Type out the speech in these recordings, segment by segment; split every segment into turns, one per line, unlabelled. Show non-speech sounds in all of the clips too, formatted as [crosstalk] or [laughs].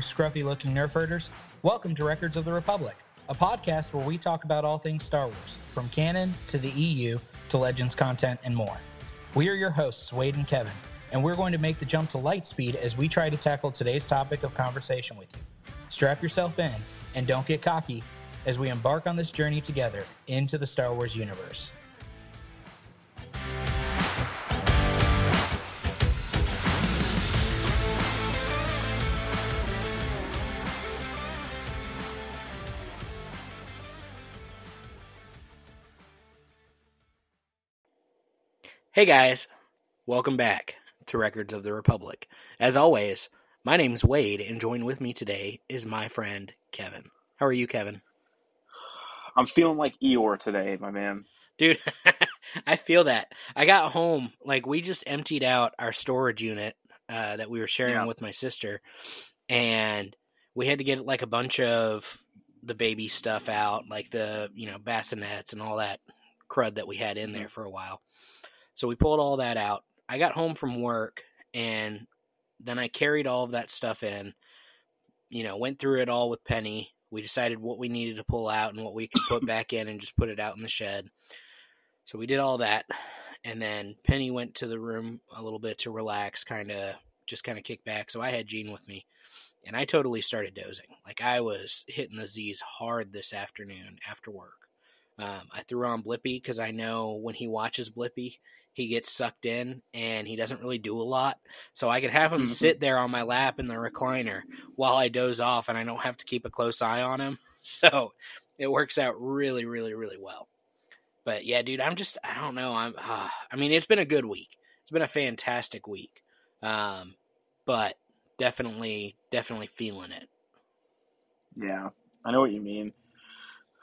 You scruffy looking nerf herders. Welcome to Records of the Republic, a podcast where we talk about all things Star Wars, from canon to the EU to Legends content and more. We are your hosts, Wade and Kevin, and we're going to make the jump to light speed as we try to tackle today's topic of conversation with you. Strap yourself in and don't get cocky as we embark on this journey together into the Star Wars universe.
Hey guys, welcome back to Records of the Republic. As always, my name's Wade, and joined with me today is my friend Kevin. How are you, Kevin?
I'm feeling like Eeyore today, my man.
Dude, [laughs] I feel that. I got home, like, we just emptied out our storage unit uh, that we were sharing
Yeah.
with my sister, and we had to get, like, a bunch of the baby stuff out, like the, you know, bassinets and all that crud that we had in there for a while. So we pulled all that out. I got home from work, and then I carried all of that stuff in, you know, went through it all with Penny. We decided what we needed to pull out and what we could put back in and just put it out in the shed. So we did all that. And then Penny went to the room a little bit to relax, kind of just kind of kick back. So I had Gene with me. And I totally started dozing. Like I was hitting the Z's hard this afternoon after work. Um, I threw on Blippi because I know when he watches Blippi, he gets sucked in and he doesn't really do a lot. So I could have him
Mhm.
sit there on my lap in the recliner while I doze off and I don't have to keep a close eye on him. [laughs] So it works out really, really, really well. But yeah, dude, I'm just, I don't know. I'm, uh, I mean, it's been a good week. It's been a fantastic week. Um, but definitely, definitely feeling it.
Yeah, I know what you mean.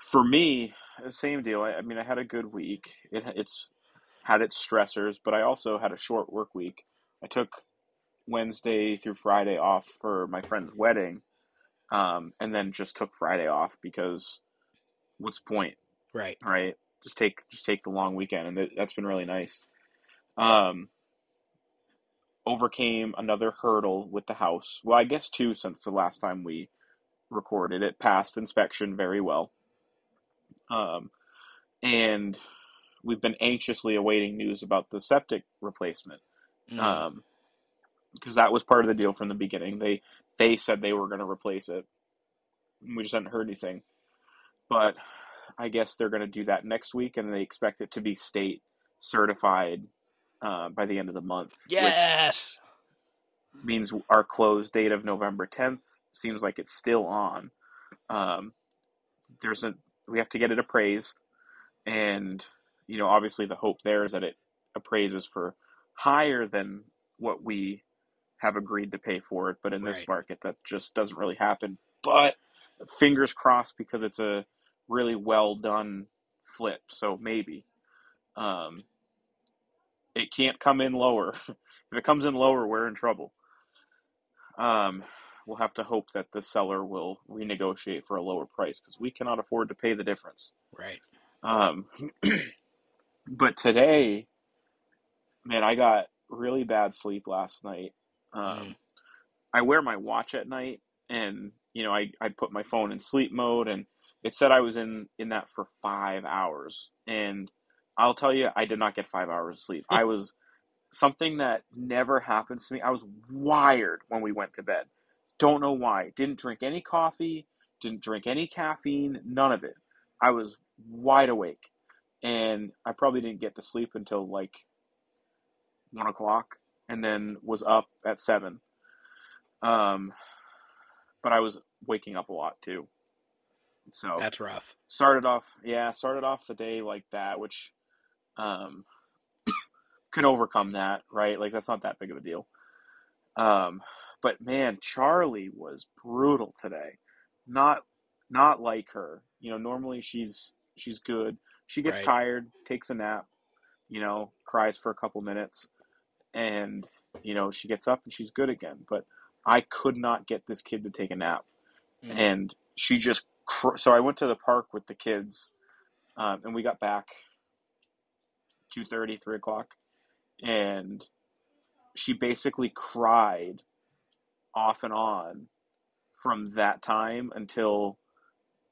For me, same deal. I, I mean, I had a good week. It it's had its stressors, but I also had a short work week. I took Wednesday through Friday off for my friend's wedding, um, and then just took Friday off because what's the point,
Right.
right? Just take just take the long weekend, and that- that's been really nice. Um, overcame another hurdle with the house. Well, I guess two since the last time we recorded. It passed inspection very well. Um, and we've been anxiously awaiting news about the septic replacement.
Mm.
Um, because that was part of the deal from the beginning. They they said they were going to replace it. We just hadn't heard anything. But I guess they're going to do that next week, and they expect it to be state certified uh, by the end of the month.
yes.
Means our close date of November 10th seems like it's still on. Um, there's a we have to get it appraised, and you know obviously the hope there is that it appraises for higher than what we have agreed to pay for it. But in this market, that just doesn't really happen. But fingers crossed because it's a really well done flip. So maybe um, it can't come in lower. [laughs] if it comes in lower, we're in trouble. Um, we'll have to hope that the seller will renegotiate for a lower price because we cannot afford to pay the difference.
Right.
Um, [clears throat] but today, man, I got really bad sleep last night. Um,
Mm.
I wear my watch at night, and you know, I I put my phone in sleep mode, and it said I was in in that for five hours, and I'll tell you, I did not get five hours of sleep. I [laughs] was something that never happens to me. I was wired when we went to bed. Don't know why. Didn't drink any coffee. Didn't drink any caffeine. None of it. I was wide awake, and I probably didn't get to sleep until like one o'clock, and then was up at seven. Um, but I was waking up a lot too. So
That's rough.
started off yeah started off the day like that which um [coughs] can overcome that right like that's not that big of a deal um but man charlie was brutal today not not like her you know normally she's she's good she gets
Right.
tired takes a nap you know cries for a couple minutes and you know she gets up and she's good again but i could not get this kid to take a nap
Mm.
and she just cr- so I went to the park with the kids, um, and we got back two thirty, three o'clock, and she basically cried off and on from that time until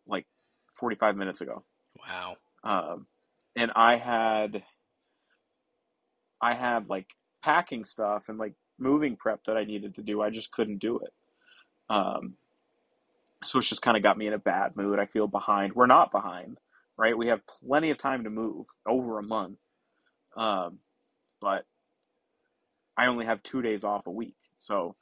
like 45 minutes ago.
Wow.
Um, and I had, I had like packing stuff and like moving prep that I needed to do. I just couldn't do it. Um, so it's just kind of got me in a bad mood. I feel behind. We're not behind, right? We have plenty of time to move over a month. Um, but I only have two days off a week. So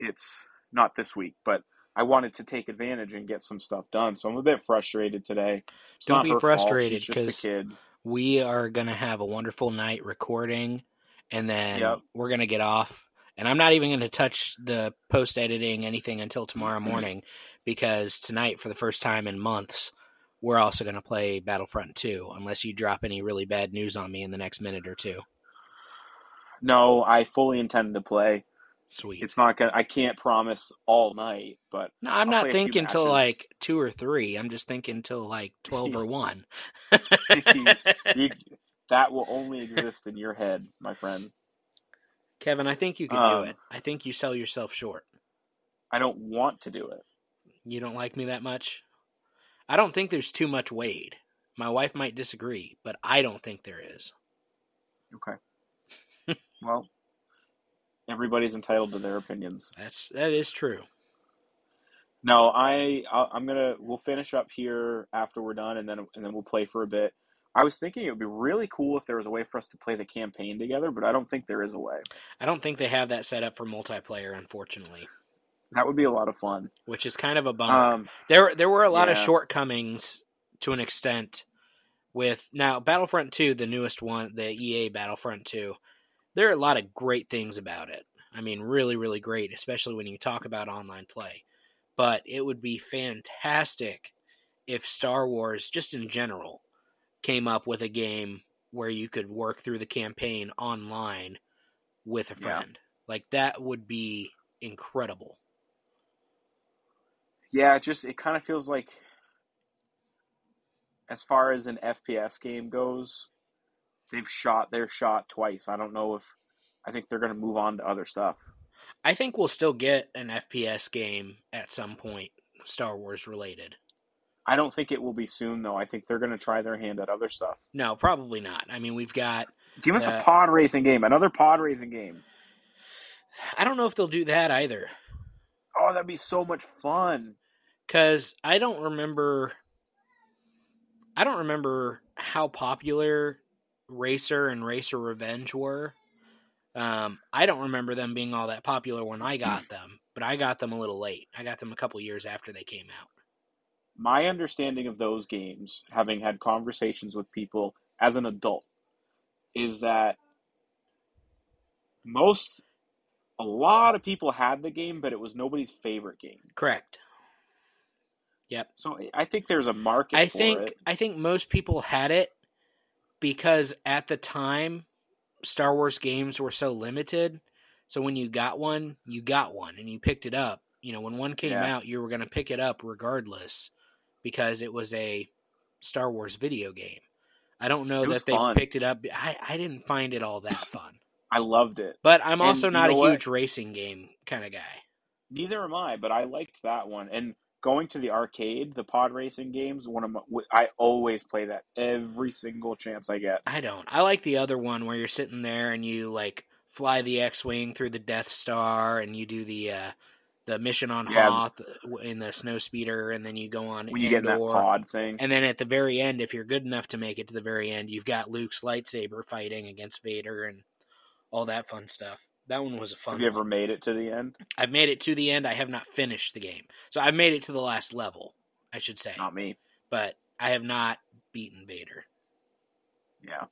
it's not this week, but I wanted to take advantage and get some stuff done. So I'm a bit frustrated today. It's
Don't be frustrated,
She's just
'cause-
a kid.
We are going to have a wonderful night recording, and then
Yep.
we're going to get off. And I'm not even going to touch the post editing anything until tomorrow morning because tonight, for the first time in months, we're also going to play Battlefront 2, unless you drop any really bad news on me in the next minute or two.
No, I fully intend to play.
Sweet.
It's not gonna. I can't promise all night, but
no, I'm
I'll
not
play a few
thinking till like two or three. I'm just thinking till like [laughs] 12 or 1.
you, [laughs] that will only exist in your head, my friend.
Kevin, I think you can
Um,
do it. I think you sell yourself short.
I don't want to do it.
You don't like me that much? I don't think there's too much Wade. My wife might disagree, but I don't think there is.
Okay. well, everybody's entitled to their opinions.
That's that is true.
No, I I'm gonna we'll finish up here after we're done, and then and then we'll play for a bit. I was thinking it would be really cool if there was a way for us to play the campaign together, but I don't think there is a way.
I don't think they have that set up for multiplayer, unfortunately,
That would be a lot of fun.
which is kind of a bummer.
Um,
there there were a lot of shortcomings to an extent with now Battlefront 2, the newest one, the EA Battlefront 2. There are a lot of great things about it. I mean, really, really great, especially when you talk about online play. But it would be fantastic if Star Wars, just in general, came up with a game where you could work through the campaign online with a
Yeah.
friend. Like that would be incredible.
yeah, it just it kind of feels like, as far as an FPS game goes, they've shot their shot twice. I don't know if I think they're going to move on to other stuff.
I think we'll still get an FPS game at some point, Star Wars related.
I don't think it will be soon though. I think they're going to try their hand at other stuff.
No, probably not. I mean, we've got.
Give us
Uh,
a pod racing game, another pod racing game.
I don't know if they'll do that either,
Oh, that'd be so much fun.
because I don't remember. I don't remember how popular Racer and Racer Revenge were. Um, I don't remember them being all that popular when I got [clears throat] them, but I got them a little late. I got them a couple years after they came out.
My understanding of those games, having had conversations with people as an adult, is that most, a lot of people had the game, but it was nobody's favorite game.
Correct. Yep.
So I think there's a market
I
for
think
it.
I think most people had it because at the time Star Wars games were so limited. So when you got one, you got one and you picked it up. You know, when one came
Yeah.
out, you were going to pick it up regardless because it was a Star Wars video game. I don't know that they
fun.
picked it up. I, I didn't find it all that fun. [laughs]
I loved it.
But I'm
And
also not a
what?
huge racing game kind of guy.
Neither am I, but I liked that one. And going to the arcade, the pod racing games, one of my, I always play that every single chance I get.
I don't. I like the other one where you're sitting there and you like fly the X-wing through the Death Star and you do the uh the mission on
Yeah.
Hoth in the snow speeder and then you go on
When you get that pod thing.
And then at the very end, if you're good enough to make it to the very end, you've got Luke's lightsaber fighting against Vader and all that fun stuff. That one was a fun
Have you ever
one.
made it to the end?
I've made it to the end. I have not finished the game. So I've made it to the last level, I should say.
Not me.
But I have not beaten Vader.
Yeah.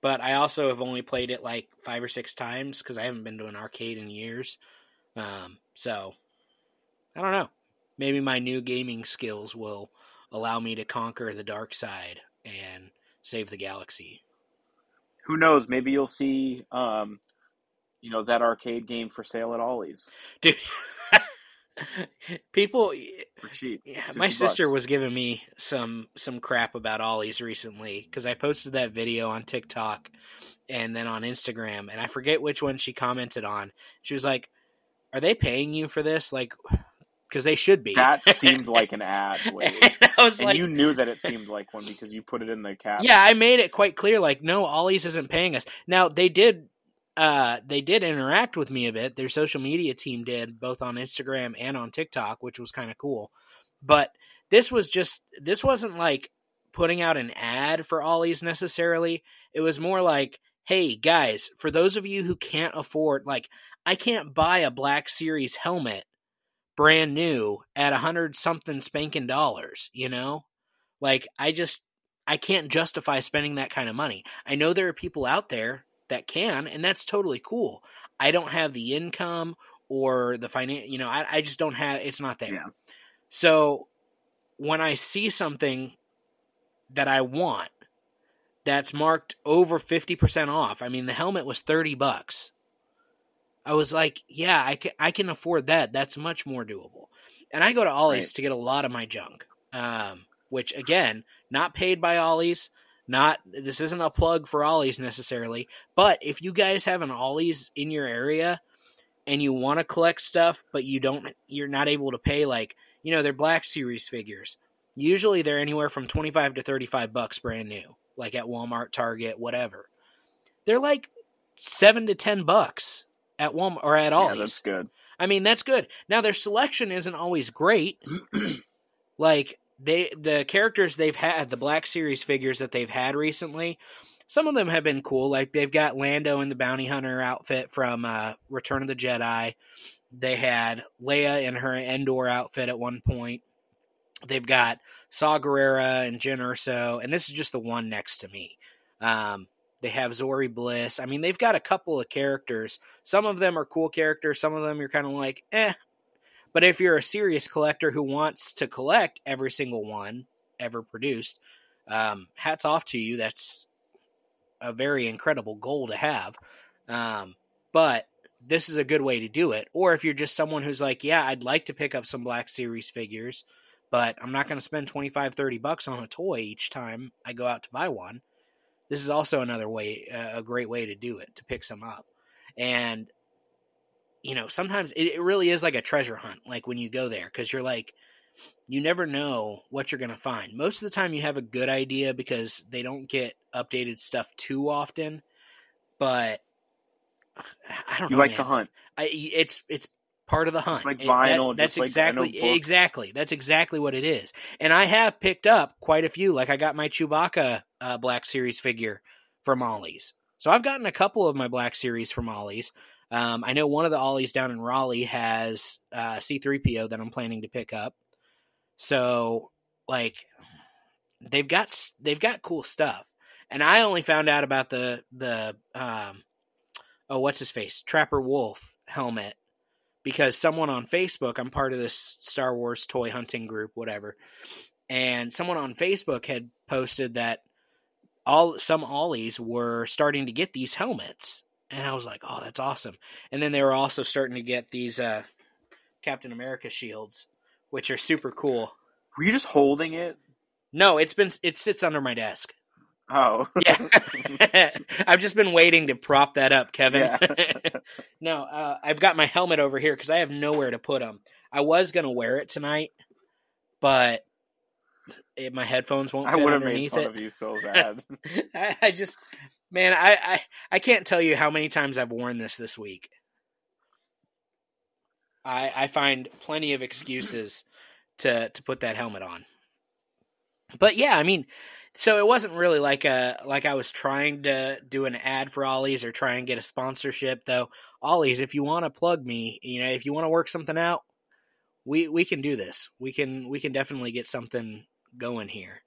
but I also have only played it like five or six times because I haven't been to an arcade in years. Um, so I don't know. Maybe my new gaming skills will allow me to conquer the dark side and save the galaxy.
Who knows? Maybe you'll see, um, you know, that arcade game for sale at Ollie's
Dude, [laughs] people,
for cheap.
yeah, my sister
bucks.
was giving me some some crap about Ollie's recently because I posted that video on TikTok and then on Instagram, and I forget which one she commented on. She was like, "Are they paying you for this? Like, [sighs] because they should be.
That seemed [laughs] like an ad. Wade.
and I was
and
like,
you knew that it [laughs] seemed like one because you put it in the cap.
yeah, I made it quite clear. Like, no, Ollie's isn't paying us. Now they did. Uh, they did interact with me a bit. Their social media team did, both on Instagram and on TikTok, which was kind of cool. But this was just this wasn't like putting out an ad for Ollie's necessarily. It was more like, hey guys, for those of you who can't afford, like, I can't buy a Black Series helmet brand new at a hundred something spanking dollars. You know, like I just I can't justify spending that kind of money. I know there are people out there that can, and that's totally cool. I don't have the income or the finance, you know, I, I just don't have, it's not there.
Yeah.
So when I see something that I want that's marked over 50% off, I mean, the helmet was 30 bucks. I was like, yeah, I can, I can afford that. That's much more doable. And I go to Ollie's
Right.
to get a lot of my junk, um, which again, not paid by Ollie's. Not this isn't a plug for Ollie's necessarily, but if you guys have an Ollie's in your area and you want to collect stuff, but you don't, you're not able to pay like you know they're Black Series figures. Usually they're anywhere from twenty five to thirty five bucks brand new, like at Walmart, Target, whatever. They're like seven to ten bucks at Walmart or at
yeah, that's good.
I mean, that's good. Now their selection isn't always great. [clears throat] like they the characters they've had, the Black Series figures that they've had recently, some of them have been cool. Like they've got Lando in the bounty hunter outfit from uh, Return of the Jedi. They had Leia in her Endor outfit at one point. They've got Saw Gerrera and Jyn Erso, and this is just the one next to me. Um, they have Zorii Bliss. I mean, they've got a couple of characters. Some of them are cool characters. Some of them you're kind of like, eh. But if you're a serious collector who wants to collect every single one ever produced, um, hats off to you. That's a very incredible goal to have. Um, but this is a good way to do it. Or if you're just someone who's like, yeah, I'd like to pick up some Black Series figures, but I'm not going to spend 25, 30 bucks on a toy each time I go out to buy one. This is also another way, a great way to do it, to pick some up. And, you know, sometimes it, it really is like a treasure hunt, like when you go there, because you're like, you never know what you're going to find. Most of the time, you have a good idea because they don't get updated stuff too often. But [sighs] I don't
You
know.
like
man.
to hunt.
I, it's it's part of the hunt.
like
It-
vinyl,
that's
just like-
exactly exactly that's exactly what it is. And I have picked up quite a few. Like I got my Chewbacca uh, Black Series figure from Ollie's. So I've gotten a couple of my Black Series from Ollie's. Um, I know one of the Ollies down in Raleigh has uh, C3PO that I'm planning to pick up. So like they've got they've got cool stuff. And I only found out about the the um oh what's his face Trapper Wolf helmet because someone on Facebook I'm part of this Star Wars toy hunting group whatever and someone on Facebook had posted that all some ollies were starting to get these helmets and I was like oh that's awesome and then they were also starting to get these uh Captain America shields which are super cool
Were you just holding it?
no it's been it sits under my desk
Oh, [laughs]
yeah. [laughs] I've just been waiting to prop that up, Kevin.
Yeah. [laughs]
no, uh, I've got my helmet over here because I have nowhere to put them. I was going to wear it tonight, but it, my headphones won't
I
fit
would have made fun
it.
of you so bad.
I, I just, man, I, I, I can't tell you how many times I've worn this this week. I, I find plenty of excuses to to put that helmet on. But yeah, I mean, so it wasn't really like a like I was trying to do an ad for Ollie's or try and get a sponsorship though. Ollie's, if you want to plug me, you know, if you want to work something out, we we can do this. We can we can definitely get something going here.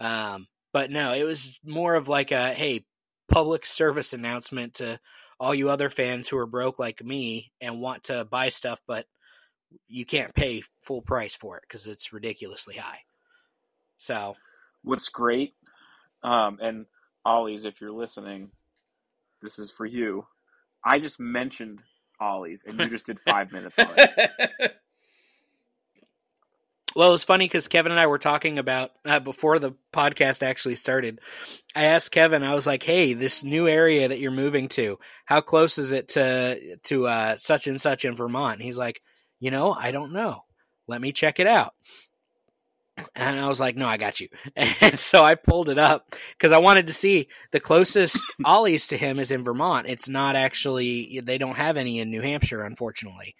Um, but no, it was more of like a hey, public service announcement to all you other fans who are broke like me and want to buy stuff, but you can't pay full price for it because it's ridiculously high. So
What's great, um, and Ollie's, if you're listening, this is for you. I just mentioned Ollie's, and you just did five minutes on it. [laughs]
well, it was funny because Kevin and I were talking about uh, before the podcast actually started. I asked Kevin, I was like, "Hey, this new area that you're moving to, how close is it to to uh, such and such in Vermont?" He's like, "You know, I don't know." let me check it out. And I was like, no, I got you. [laughs] And so I pulled it up because I wanted to see the closest [laughs] Ollie's to him is in Vermont. It's not actually, they don't have any in New Hampshire, unfortunately.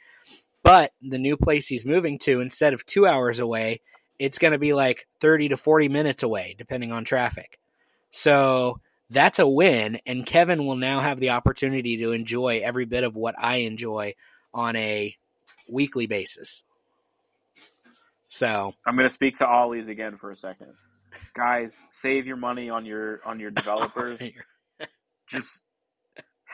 But the new place he's moving to, instead of two hours away, it's going to be like 30 to 40 minutes away, depending on traffic. So that's a win. And Kevin will now have the opportunity to enjoy every bit of what I enjoy on a weekly basis. So
I'm going to speak to Ollie's again for a second. Guys, save your money on your on your [laughs] developers. Just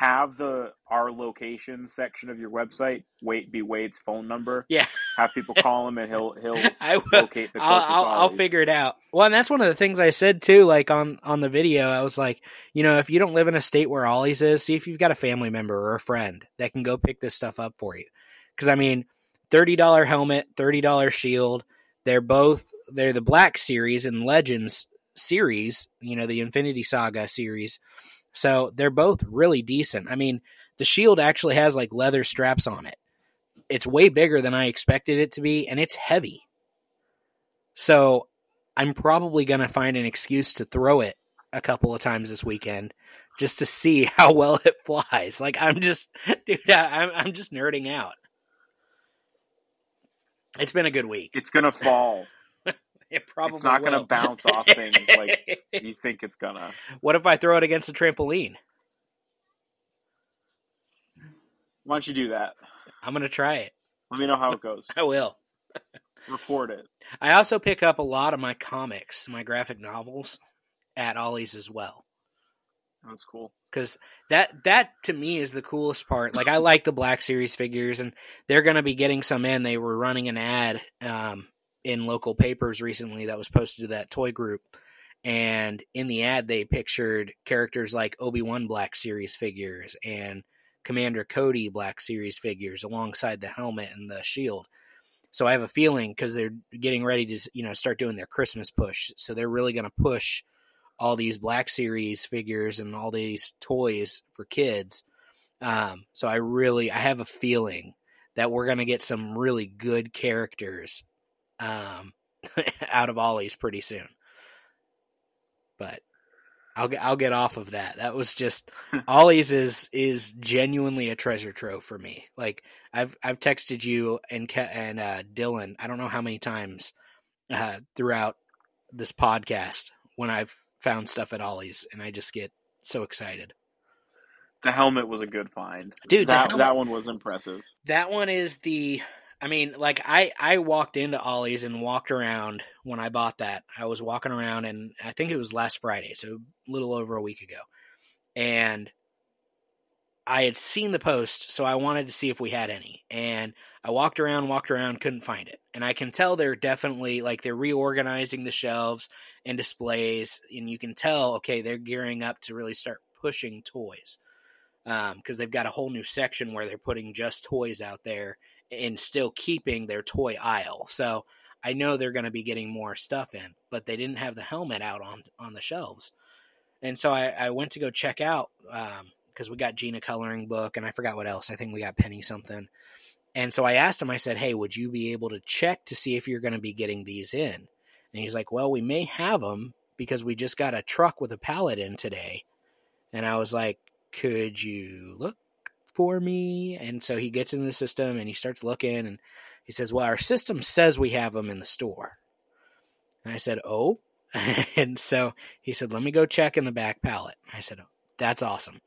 have the our location section of your website wait be Wade's phone number.
Yeah.
Have people [laughs] call him and he'll he'll [laughs]
I will.
locate the
I'll,
closest
I'll, I'll figure it out. Well, and that's one of the things I said too. Like on on the video, I was like, you know, if you don't live in a state where Ollie's is, see if you've got a family member or a friend that can go pick this stuff up for you. Because I mean, thirty dollar helmet, thirty dollar shield. They're both they're the Black Series and Legends series. You know, the Infinity Saga series. So they're both really decent. I mean, the shield actually has like leather straps on it. It's way bigger than I expected it to be, and it's heavy. So I'm probably going to find an excuse to throw it a couple of times this weekend just to see [laughs] how well it flies. Like I'm just, [laughs] dude, I'm I'm just nerding out. It's been a good week.
It's gonna fall. [laughs]
It probably
it's not gonna bounce off things like [laughs] you think it's gonna.
what if I throw it against a trampoline?
Why don't you do that?
I'm gonna try it.
Let me know how it goes. [laughs]
I will.
Report it.
I also pick up a lot of my comics, my graphic novels, at Ollie's as well.
That's cool.
because that that to me is the coolest part. Like I like the Black Series figures, and they're going to be getting some in. They were running an ad um, in local papers recently that was posted to that toy group, and in the ad they pictured characters like Obi Wan Black Series figures and Commander Cody Black Series figures alongside the helmet and the shield. So I have a feeling because they're getting ready to you know start doing their Christmas push, so they're really going to push all these Black Series figures and all these toys for kids. Um, so I really I have a feeling that we're gonna get some really good characters um, [laughs] out of Ollie's pretty soon. But I'll get I'll get off of that. That was just [laughs] Ollie's is is genuinely a treasure trove for me. Like I've I've texted you and Ke- and uh, Dylan. I don't know how many times uh, throughout this podcast when I've found stuff at Ollie's, and I just get so excited.
The helmet was a good find,
Dude,
That
helmet-
that one was impressive.
That one is the. I mean, like I I walked into Ollie's and walked around when I bought that. I was walking around, and I think it was last Friday, so a little over a week ago, and I had seen the post, so I wanted to see if we had any. And I walked around, walked around, couldn't find it. And I can tell they're definitely like they're reorganizing the shelves and displays, and you can tell, okay, they're gearing up to really start pushing toys um, because they've got a whole new section where they're putting just toys out there and still keeping their toy aisle. So I know they're going to be getting more stuff in, but they didn't have the helmet out on on the shelves, and so I, I went to go check out um, because we got Gina coloring book and I forgot what else. I think we got Penny something. And so I asked him, I said, Hey, would you be able to check to see if you're going to be getting these in? And he's like, Well, we may have them because we just got a truck with a pallet in today. And I was like, Could you look for me? And so he gets into the system and he starts looking and he says, Well, our system says we have them in the store. And I said, Oh. [laughs] and so he said, Let me go check in the back pallet. I said, oh, That's awesome.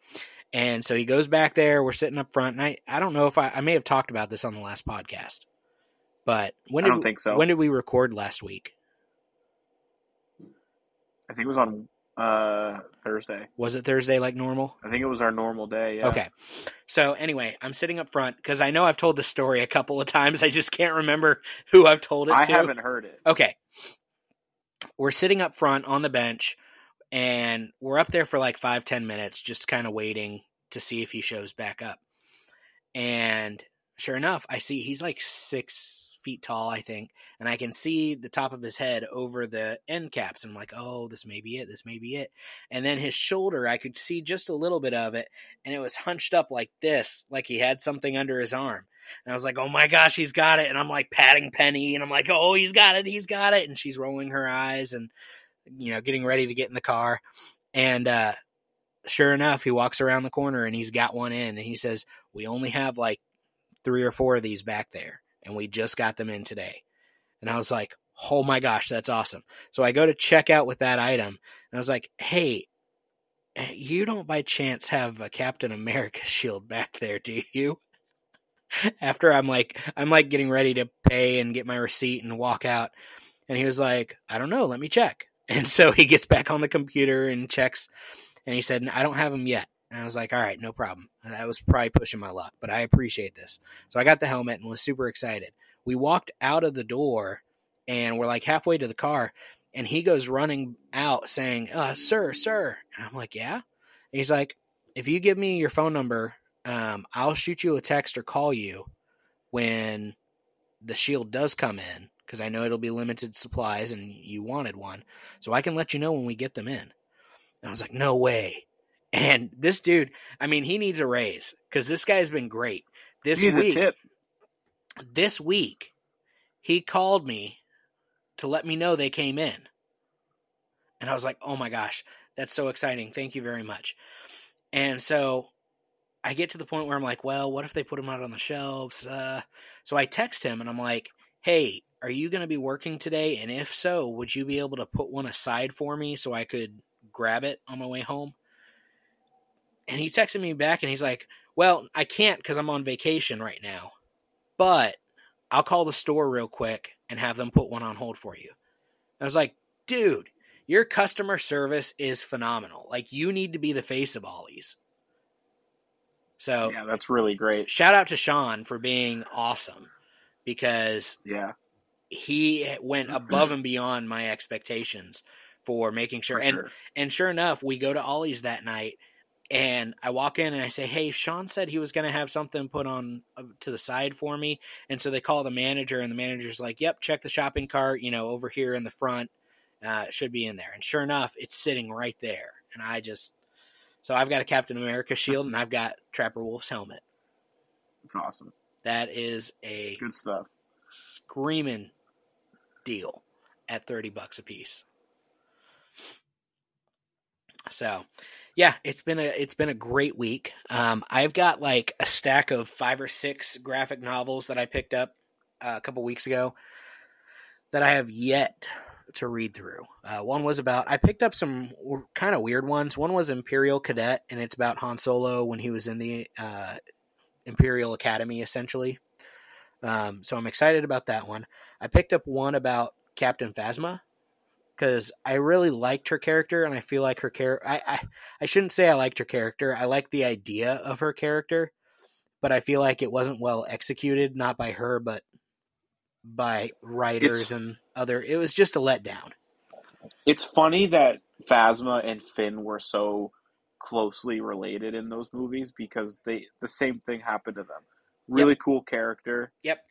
And so he goes back there. We're sitting up front, and I, I don't know if I, I may have talked about this on the last podcast, but when
I don't think so.
When did we record last week?
I think it was on uh, Thursday.
Was it Thursday like normal?
I think it was our normal day. Yeah.
Okay. So anyway, I'm sitting up front because I know I've told the story a couple of times. I just can't remember who I've told it to.
I
to.
haven't heard it.
Okay. We're sitting up front on the bench, and we're up there for like five, ten minutes, just kind of waiting to see if he shows back up. And sure enough, I see he's like six feet tall, I think, and I can see the top of his head over the end caps. And I'm like, oh, this may be it. This may be it. And then his shoulder, I could see just a little bit of it, and it was hunched up like this, like he had something under his arm. And I was like, oh my gosh, he's got it. And I'm like patting Penny and I'm like, oh, he's got it, he's got it. And she's rolling her eyes and, you know, getting ready to get in the car. And uh, sure enough, he walks around the corner and he's got one in and he says, we only have like three or four of these back there and we just got them in today. And I was like, oh my gosh, that's awesome. So I go to check out with that item and I was like, hey, you don't by chance have a Captain America [laughs] shield back there, do you? [laughs] After I'm like, I'm like getting ready to pay and get my receipt and walk out. And he was like, I don't know, let me check. [laughs] And so he gets back on the computer and checks. And he said, I don't have them yet. And I was like, all right, no problem. That was probably pushing my luck, but I appreciate this. So I got the helmet and was super excited. We walked out of the door and we're like halfway to the car and he goes running out saying, uh, "Sir, sir," and I'm like, "Yeah." And he's like, "If you give me your phone number, um, I'll shoot you a text or call you when the shield does come in because I know it'll be limited supplies and you wanted one, so I can let you know when we get them in." And I was like, "No way." And this dude, I mean, he needs a raise because this guy's been great. This week, this week, he called me to let me know they came in. And I was like, oh my gosh, that's so exciting. Thank you very much. And so I get to the point where I'm like, well, what if they put them out on the shelves? Uh, so I text him and I'm like, hey, are you going to be working today? And if so, would you be able to put one aside for me so I could grab it on my way home? And he texted me back and he's like, well, I can't because I'm on vacation right now, but I'll call the store real quick and have them put one on hold for you. I was like, dude, your customer service is phenomenal. Like you need to be the face of Ollie's. So
yeah, that's really great.
Shout out to Sean for being awesome because
yeah,
he went above and beyond my expectations for making sure. For and sure. and sure enough, we go to Ollie's that night and I walk in and I say, "Hey, Sean said he was going to have something put on uh, to the side for me." And so they call the manager, and the manager's like, "Yep, check the shopping cart. You know, over here in the front, uh, should be in there." And sure enough, it's sitting right there. And I just, so I've got a Captain America shield, and I've got Trapper Wolf's helmet.
It's awesome.
That is a
good stuff.
Screaming deal at thirty bucks a piece. So yeah, it's been a it's been a great week. Um, I've got like a stack of five or six graphic novels that I picked up uh, a couple weeks ago that I have yet to read through. Uh, one was about I picked up some kind of weird ones. One was Imperial Cadet, and it's about Han Solo when he was in the uh, Imperial Academy, essentially. Um, so I'm excited about that one. I picked up one about Captain Phasma, because I really liked her character, and I feel like her character. I, I I shouldn't say I liked her character. I liked the idea of her character, but I feel like it wasn't well executed, not by her, but by writers it's, and other. It was just a letdown.
It's funny that Phasma and Finn were so closely related in those movies because they the same thing happened to them. Really yep. cool character.
Yep.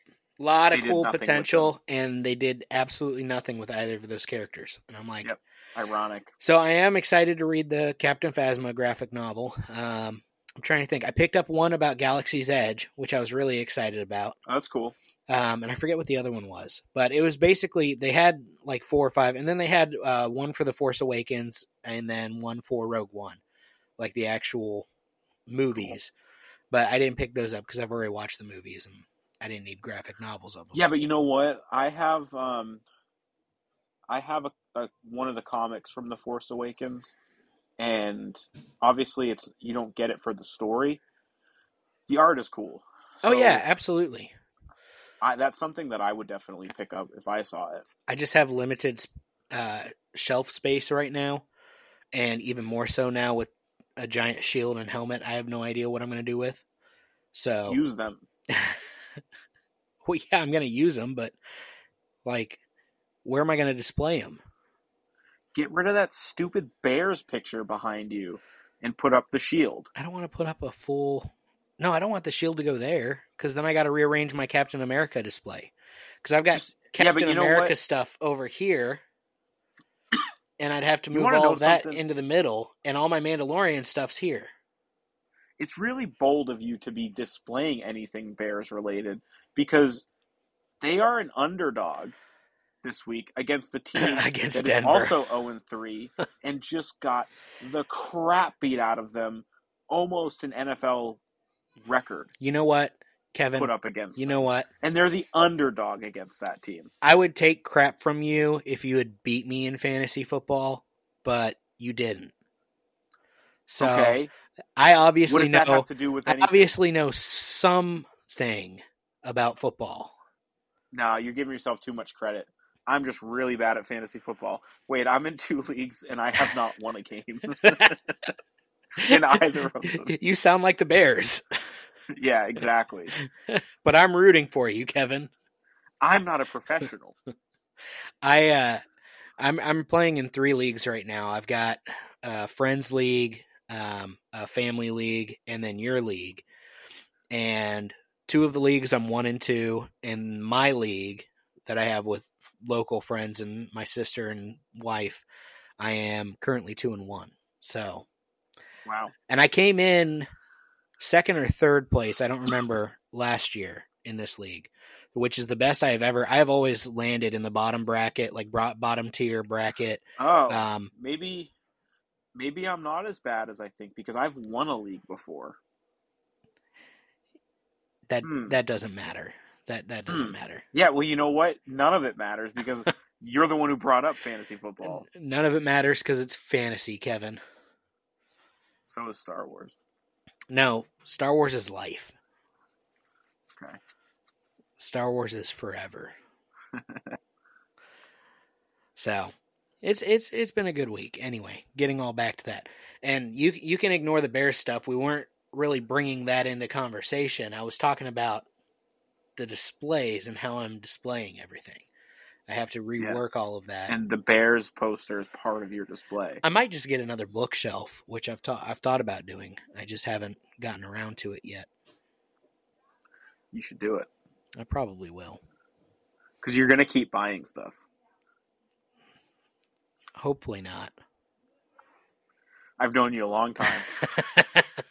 A lot of cool potential, and they did absolutely nothing with either of those characters. And I'm like,
yep. ironic.
So I am excited to read the Captain Phasma graphic novel. Um, I'm trying to think. I picked up one about Galaxy's Edge, which I was really excited about.
Oh, that's cool.
Um, and I forget what the other one was, but it was basically they had like four or five, and then they had uh, one for the Force Awakens, and then one for Rogue One, like the actual movies. Cool. But I didn't pick those up because I've already watched the movies and I didn't need graphic novels of them.
Yeah, but you know what? I have um, I have a, a one of the comics from the Force Awakens, and obviously it's you don't get it for the story. The art is cool.
So oh yeah, absolutely.
I, that's something that I would definitely pick up if I saw it.
I just have limited uh, shelf space right now, and even more so now with a giant shield and helmet. I have no idea what I'm going to do with. So
use them. [laughs] [laughs]
well, yeah, I'm going to use them, but like, where am I going to display them?
Get rid of that stupid Bears picture behind you and put up the shield.
I don't want to put up a full. No, I don't want the shield to go there because then I got to rearrange my Captain America display because I've got Just, Captain yeah, America stuff over here, [coughs] and I'd have to move all of that something? into the middle, and all my Mandalorian stuff's here.
it's really bold of you to be displaying anything Bears related because they are an underdog this week against the team [laughs]
Against
that also 0 [laughs] and 3 and just got the crap beat out of them, almost an NFL record
You know what, Kevin?
put up against
You
them.
know what?
And they're the underdog against that team.
I would take crap from you if you had beat me in fantasy football, but you didn't. So
okay,
I
what
obviously
does that
know
have to do with
I obviously know something about football.
No, you're giving yourself too much credit. I'm just really bad at fantasy football. Wait, I'm in two [laughs] leagues and I have not won a game [laughs] in either of them. [laughs]
you sound like the Bears,
Yeah, exactly.
but I'm rooting for you, Kevin.
I'm not a professional.
I uh I'm I'm playing in three leagues right now. I've got a friends league, um, a family league, and then your league. And two of the leagues I'm one and two. In my league that I have with local friends and my sister and wife, I am currently two and one. So
Wow.
and I came in second or third place. I don't remember last year in this league, which is the best I have ever. I have always landed in the bottom bracket, like bottom tier bracket.
Oh,
Um,
maybe maybe I'm not as bad as I think because I've won a league before.
That
Hmm.
that doesn't matter. That that doesn't
Hmm.
matter.
Yeah, well, you know what? None of it matters because [laughs] you're the one who brought up fantasy football.
None of it matters because it's fantasy, Kevin.
So is Star Wars.
No, Star Wars is life.
Okay.
Star Wars is forever. [laughs] so, it's it's it's been a good week. Anyway, getting all back to that, and you you can ignore the Bears stuff. We weren't really bringing that into conversation. I was talking about the displays and how I'm displaying everything. I have to rework all of that.
And the Bears poster is part of your display.
I might just get another bookshelf, which I've thought I've thought about doing. I just haven't gotten around to it yet.
You should do it
I probably will.
because you're gonna keep buying stuff.
Hopefully not.
I've known you a long time. [laughs]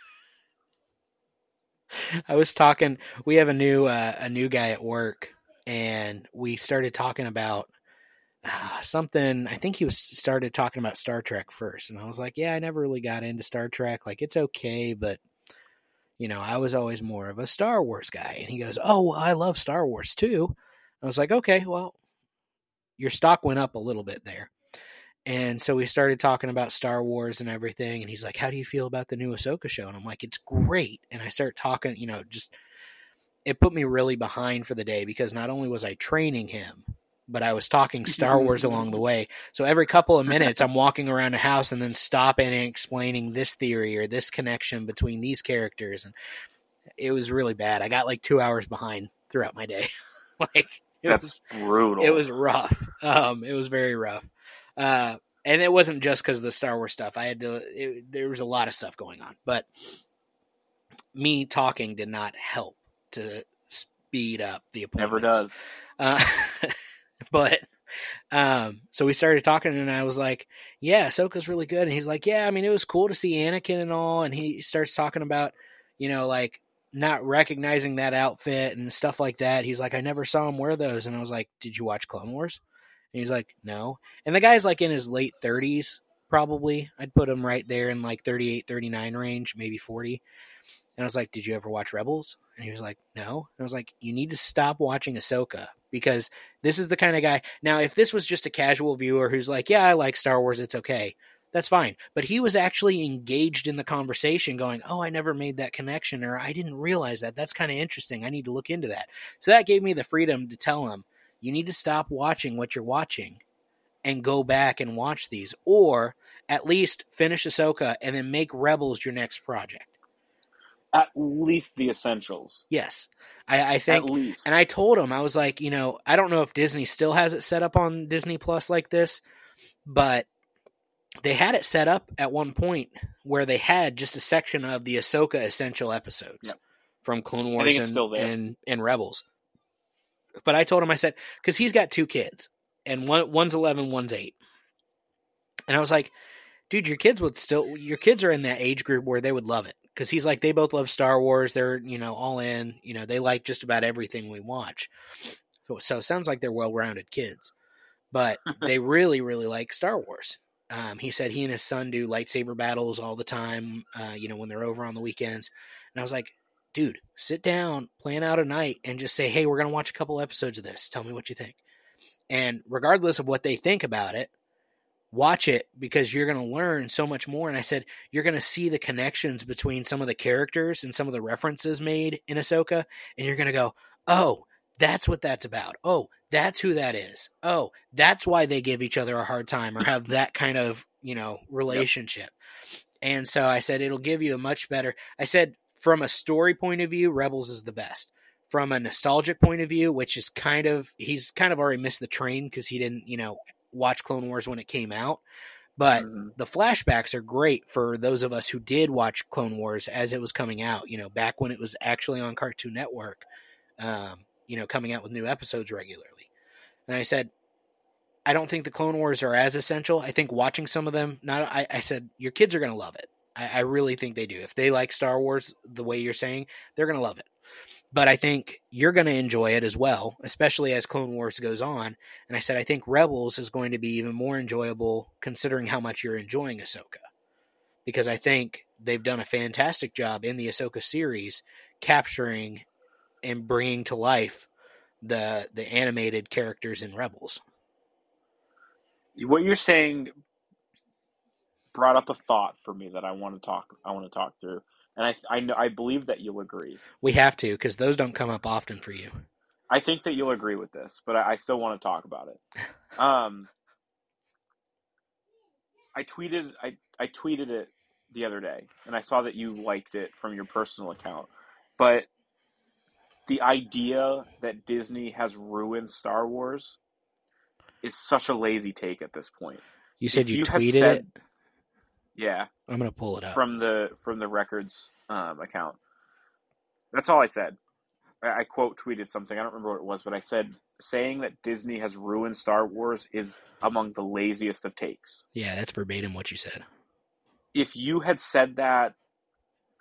I was talking. We have a new uh, a new guy at work, and we started talking about uh, something. I think he was started talking about Star Trek first, and I was like, "Yeah, I never really got into Star Trek. Like, it's okay, but you know, I was always more of a Star Wars guy." And he goes, "Oh, well, I love Star Wars too." I was like, "Okay, well, your stock went up a little bit there." And so we started talking about Star Wars and everything. And he's like, How do you feel about the new Ahsoka show? And I'm like, It's great. And I start talking, you know, just it put me really behind for the day because not only was I training him, but I was talking Star Wars along the [laughs] way. So every couple of minutes, I'm [laughs] walking around the house and then stopping and explaining this theory or this connection between these characters. And it was really bad. I got like two hours behind throughout my day. [laughs] like, it was
That's brutal.
it was rough. Um, it was very rough. Uh, and it wasn't just because of the Star Wars stuff. I had to. It, there was a lot of stuff going on, but me talking did not help to speed up the
appointment.
never
does.
Uh, [laughs] but um, so we started talking, and I was like, "Yeah, Ahsoka's really good." And he's like, "Yeah, I mean, it was cool to see Anakin and all." And he starts talking about, you know, like not recognizing that outfit and stuff like that. He's like, "I never saw him wear those," and I was like, "Did you watch Clone Wars?" And he's like, "No." And the guy's like in his late thirties, probably. I'd put him right there in like 38, 39 range, maybe forty. And I was like, "Did you ever watch Rebels?" And he was like, "No." And I was like, "You need to stop watching Ahsoka because this is the kind of guy. Now, if this was just a casual viewer who's like, "Yeah, I like Star Wars. It's okay." That's fine. But he was actually engaged in the conversation, going, "Oh, I never made that connection, or I didn't realize that. That's kind of interesting. I need to look into that." So that gave me the freedom to tell him, "You need to stop watching what you're watching, and go back and watch these, or at least finish Ahsoka and then make Rebels your next project."
At least the essentials.
Yes, I, I think
At least.
And I told him, I was like, you know, I don't know if Disney still has it set up on Disney Plus like this, but they had it set up at one point where they had just a section of the Ahsoka essential episodes
Yep.
from Clone Wars and, and and Rebels. But I told him, I said, because he's got two kids, and one one's eleven, one's eight, and I was like, dude, your kids would still, your kids are in that age group where they would love it because he's like they both love Star Wars. They're you know all in. You know they like just about everything we watch. So, so it sounds like they're well-rounded kids, but [laughs] they really really like Star Wars. Um, he said he and his son do lightsaber battles all the time. Uh, you know when they're over on the weekends, and I was like, dude, sit down, plan out a night, and just say, hey, we're gonna watch a couple episodes of this. Tell me what you think. And regardless of what they think about it, watch it because you're going to learn so much more. And I said, you're going to see the connections between some of the characters and some of the references made in Ahsoka. And you're going to go, oh, that's what that's about. Oh, that's who that is. Oh, that's why they give each other a hard time or have that kind of, you know, relationship. Yep. And so I said, it'll give you a much better. I said, from a story point of view, Rebels is the best from a nostalgic point of view, which is kind of he's kind of already missed the train because he didn't, you know, watch Clone Wars when it came out. But mm-hmm. the flashbacks are great for those of us who did watch Clone Wars as it was coming out, you know, back when it was actually on Cartoon Network, um, you know, coming out with new episodes regularly. And I said, I don't think the Clone Wars are as essential. I think watching some of them, not I, I said your kids are going to love it. I, I, really think they do. If they like Star Wars the way you're saying, they're going to love it but I think you're going to enjoy it as well, especially as Clone Wars goes on. And I said, I think Rebels is going to be even more enjoyable considering how much you're enjoying Ahsoka. Because I think they've done a fantastic job in the Ahsoka series capturing and bringing to life the the animated characters in Rebels.
What you're saying brought up a thought for me that I want to talk I want to talk through and I I know I believe that you'll agree.
We have to because those don't come up often for you.
I think that you'll agree with this, but I, I still want to talk about it. [laughs] Um, I tweeted I I tweeted it the other day, and I saw that you liked it from your personal account, but the idea that Disney has ruined Star Wars is such a lazy take at this point.
You said you, you tweeted said, it.
Yeah,
I'm gonna pull it up
from the from the records um, account. That's all I said. I, I quote tweeted something. I don't remember what it was, but I said saying that Disney has ruined Star Wars is among the laziest of takes.
Yeah, that's verbatim what you said.
If you had said that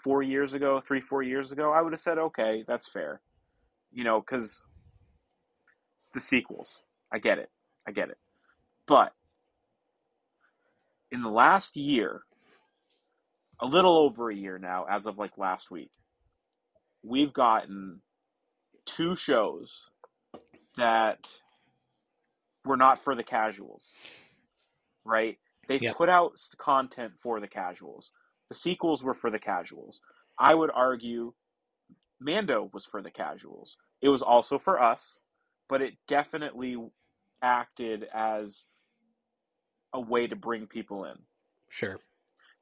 four years ago, three, four years ago, I would have said, okay, that's fair. You know, because the sequels, I get it. I get it. But in the last year, a little over a year now, as of like last week, we've gotten two shows that were not for the casuals, right? They yep. put out content for the casuals. The sequels were for the casuals. I would argue Mando was for the casuals. It was also for us, but it definitely acted as a way to bring people in.
Sure.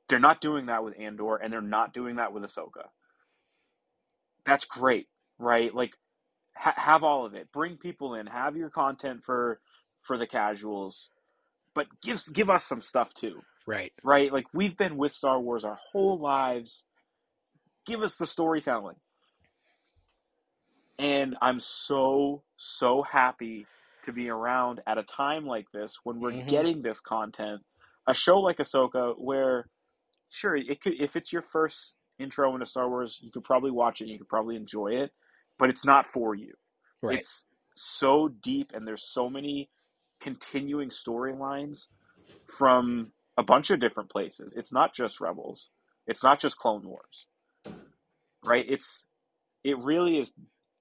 They're not doing that with Andor, and they're not doing that with Ahsoka. That's great, right? Like, ha- have all of it. Bring people in. Have your content for for the casuals, but give give us some stuff too.
Right.
Right. Like we've been with Star Wars our whole lives. Give us the storytelling. And I'm so so happy to be around at a time like this when we're mm-hmm. getting this content. A show like Ahsoka, where sure it could, if it's your first intro into Star Wars, you could probably watch it, you could probably enjoy it, but it's not for you.
Right.
It's so deep, and there's so many continuing storylines from a bunch of different places. It's not just Rebels. It's not just Clone Wars. Right? It's it really is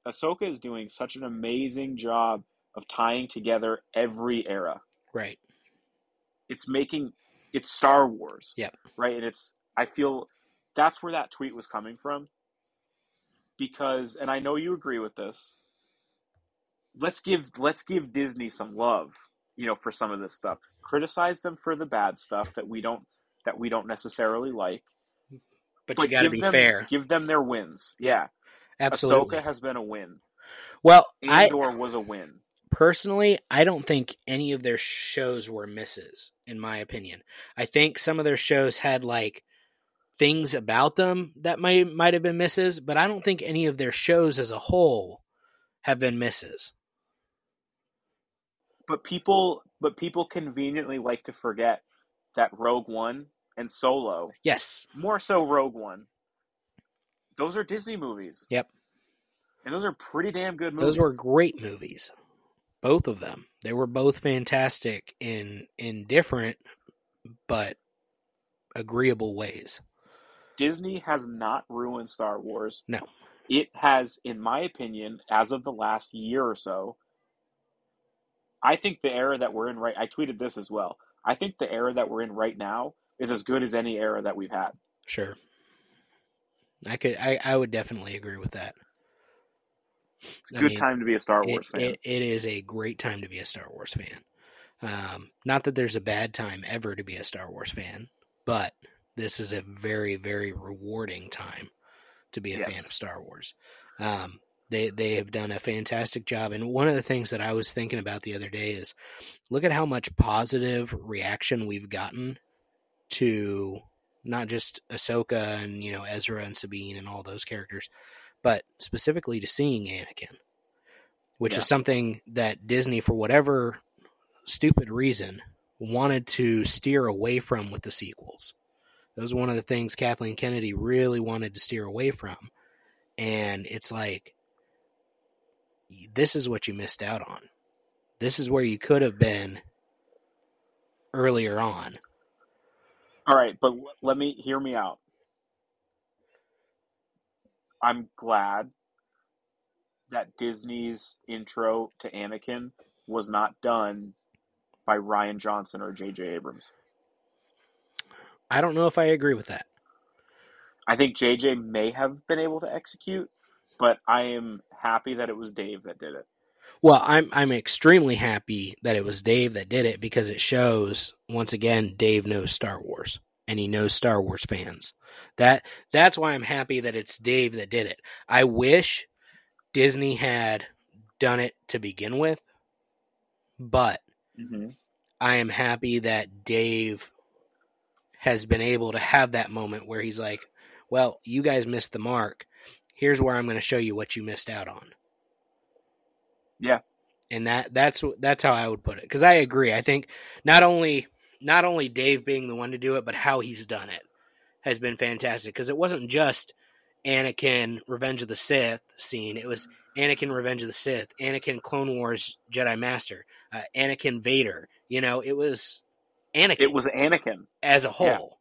Ahsoka is doing such an amazing job of tying together every era.
Right.
It's making it's Star Wars.
Yep.
Right, and it's I feel that's where that tweet was coming from. Because and I know you agree with this. Let's give let's give Disney some love, you know, for some of this stuff. Criticize them for the bad stuff that we don't that we don't necessarily like.
But, but you got to be
them,
fair.
Give them their wins. Yeah.
Absolutely.
Ahsoka has been a win.
Well,
Andor
I,
was a win
personally, I don't think any of their shows were misses, in my opinion. I think some of their shows had like things about them that might might have been misses, but I don't think any of their shows as a whole have been misses.
But people but people conveniently like to forget that Rogue One and Solo.
Yes.
More so Rogue One those are Disney movies.
Yep.
And those are pretty damn good movies.
Those were great movies. Both of them. They were both fantastic in in different but agreeable ways.
Disney has not ruined Star Wars.
No.
It has, in my opinion, as of the last year or so, I think the era that we're in right I tweeted this as well. I think the era that we're in right now is as good as any era that we've had.
Sure. I could I, I would definitely agree with that.
It's a
I
good
mean,
time to be a Star Wars
it,
fan.
it- it is a great time to be a Star Wars fan. Um, not that there's a bad time ever to be a Star Wars fan, but this is a very, very rewarding time to be a
Yes.
fan of Star Wars. Um, they they have done a fantastic job, and one of the things that I was thinking about the other day is look at how much positive reaction we've gotten to not just Ahsoka and you know Ezra and Sabine and all those characters, but specifically to seeing Anakin, which
Yeah.
is something that Disney, for whatever stupid reason, wanted to steer away from with the sequels. That was one of the things Kathleen Kennedy really wanted to steer away from, and it's like this is what you missed out on. This is where you could have been earlier on.
All right, but let me hear me out. I'm glad that Disney's intro to Anakin was not done by Rian Johnson or J.J. Abrams.
I don't know if I agree with that.
I think J.J. may have been able to execute, but I am happy that it was Dave that did it.
Well, I'm I'm extremely happy that it was Dave that did it because it shows once again Dave knows Star Wars and he knows Star Wars fans. That that's why I'm happy that it's Dave that did it. I wish Disney had done it to begin with, but
Mm-hmm.
I am happy that Dave has been able to have that moment where he's like, "Well, you guys missed the mark. Here's where I'm going to show you what you missed out on."
Yeah.
And that that's that's how I would put it cuz I agree. I think not only not only Dave being the one to do it, but how he's done it has been fantastic cuz it wasn't just Anakin Revenge of the Sith scene. It was Anakin Revenge of the Sith, Anakin Clone Wars Jedi Master, uh, Anakin Vader. You know, it was Anakin
It was Anakin.
as a whole,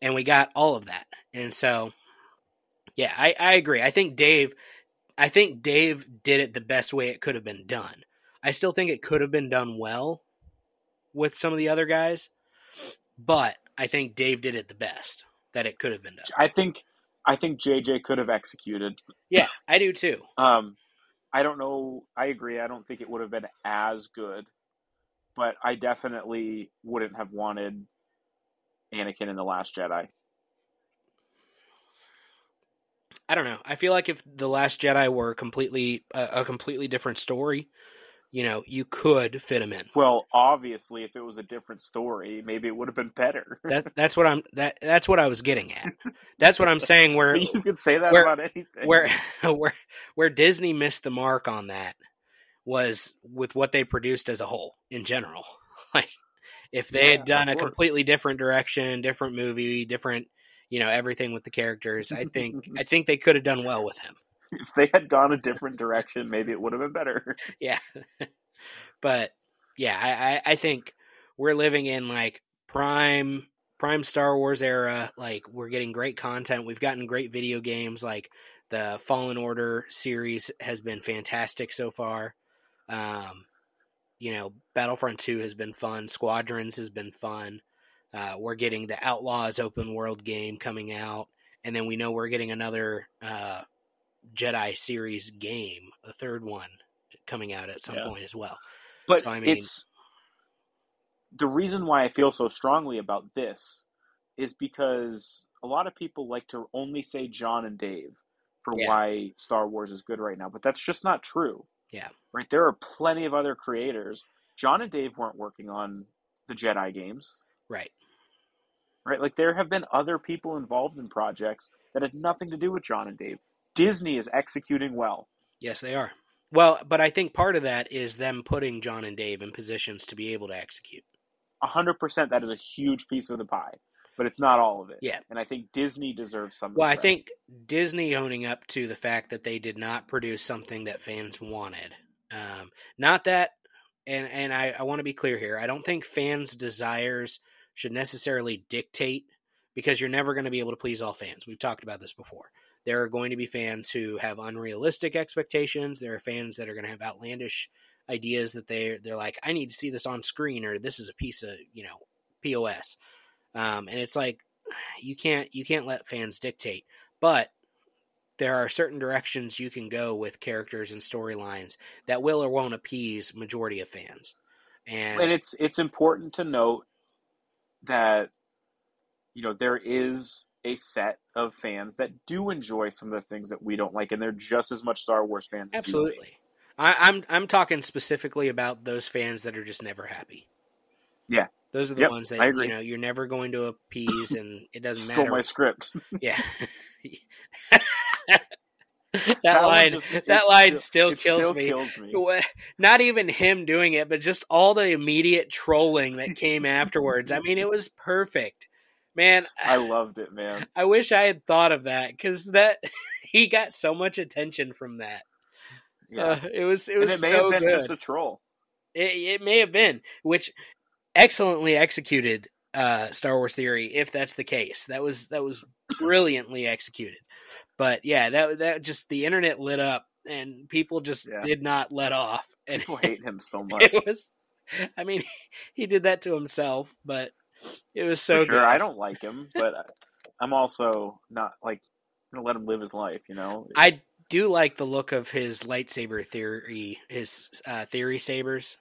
and we got all of that. And so, yeah, I, I agree. I think Dave, I think Dave did it the best way it could have been done. I still think it could have been done well with some of the other guys, but I think Dave did it the best that it could have been done.
I think I think JJ could have executed.
Yeah, I do too. [laughs]
Um, I don't know. I agree. I don't think it would have been as good, but I definitely wouldn't have wanted Anakin in the Last Jedi.
I don't know. I feel like if the Last Jedi were completely a, a completely different story, you know, you could fit him in.
Well, obviously, if it was a different story, maybe it would have been better.
That [laughs] that's what I'm that that's what I was getting at. That's what I'm saying. Where [laughs]
you could say that
where-
about anything.
where [laughs] where where Disney missed the mark on that was with what they produced as a whole in general. Like if they
Yeah,
had done a completely different direction, different movie, different you know everything with the characters, I think I think they could have done well with him.
If they had gone a different direction, maybe it would have been better. [laughs]
Yeah, [laughs] but yeah, I, I I think we're living in like prime prime Star Wars era. Like we're getting great content. We've gotten great video games. Like the Fallen Order series has been fantastic so far. Um, you know, Battlefront Two has been fun. Squadrons has been fun. Uh, we're getting the Outlaws open world game coming out, and then we know we're getting another uh, Jedi series game, the third one coming out at some
Yeah.
point as well.
But
So, I mean-
it's the reason why I feel so strongly about this is because a lot of people like to only say John and Dave for
Yeah.
why Star Wars is good right now, but that's just not true.
Yeah.
Right? There are plenty of other creators. John and Dave weren't working on the Jedi games,
Right.
right? Like there have been other people involved in projects that had nothing to do with John and Dave. Disney is executing well.
Yes, they are. Well, but I think part of that is them putting John and Dave in positions to be able to execute.
A hundred percent that is a huge piece of the pie. but it's not all of it.
Yeah.
and I think Disney deserves some.
Well, I
credit.
think Disney owning up to the fact that they did not produce something that fans wanted. Um, not that, and and I, I want to be clear here. I don't think fans' desires should necessarily dictate because you're never going to be able to please all fans. We've talked about this before. There are going to be fans who have unrealistic expectations. There are fans that are going to have outlandish ideas that they they're like, I need to see this on screen, or this is a piece of you know pos. Um, and it's like [sighs] you can't you can't let fans dictate, but there are certain directions you can go with characters and storylines that will or won't appease majority of fans. And,
and it's it's important to note that you know there is a set of fans that do enjoy some of the things that we don't like, and they're just as much Star Wars fans. as you
absolutely, I, I'm I'm talking specifically about those fans that are just never happy.
Yeah.
Those are the
Yep,
ones that you know you're never going to appease, and it doesn't
Stole
matter.
my script. [laughs]
Yeah. [laughs] [laughs] that,
one
line
just-
that line still
it
kills
still
me.
Kills me.
Not even him doing it, but just all the immediate trolling that came afterwards. I mean, it was perfect. Man,
I loved it, man. [laughs]
I wish I had thought of that cuz that [laughs] he got so much attention from that.
Yeah,
Uh, it was it
and
was
it may
so
have been
good.
just a troll.
It, it may have been, which excellently executed uh, Star Wars Theory. If that's the case, that was that was brilliantly executed. But yeah, that that just the internet lit up, and people just
Yeah.
did not let off. And
People hate him so [laughs] much.
it was, I mean, he did that to himself, but it was so
sure,
good.
I don't like him, but I'm also not like gonna let him live his life. You know,
I do like the look of his lightsaber theory, his uh, theory sabers.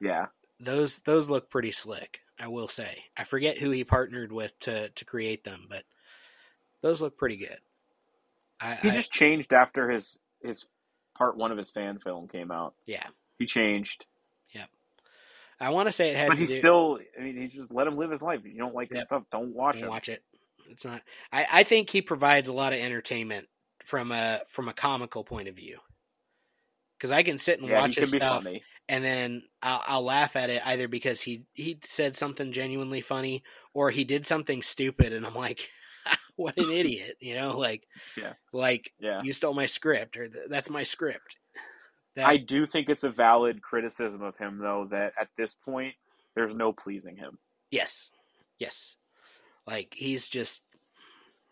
yeah.
those those look pretty slick. I will say. I forget who he partnered with to to create them, but those look pretty good. I,
He
I-
just changed after his his part one of his fan film came out.
yeah.
He changed,
I want to say it had
but he's
do,
still. I mean, he's just let him live his life. If you don't like his stuff, don't watch it.
don't
him.
watch it. It's not. I I think he provides a lot of entertainment from a from a comical point of view. Because I can sit and
Yeah,
watch his stuff,
funny.
and then I'll, I'll laugh at it either because he he said something genuinely funny, or he did something stupid, and I'm like, [laughs] what an [laughs] idiot, you know, like,
Yeah.
like
Yeah,
you stole my script, or "Th- that's my script. That,
I do think it's a valid criticism of him, though, that at this point there's no pleasing him.
yes, yes, like he's just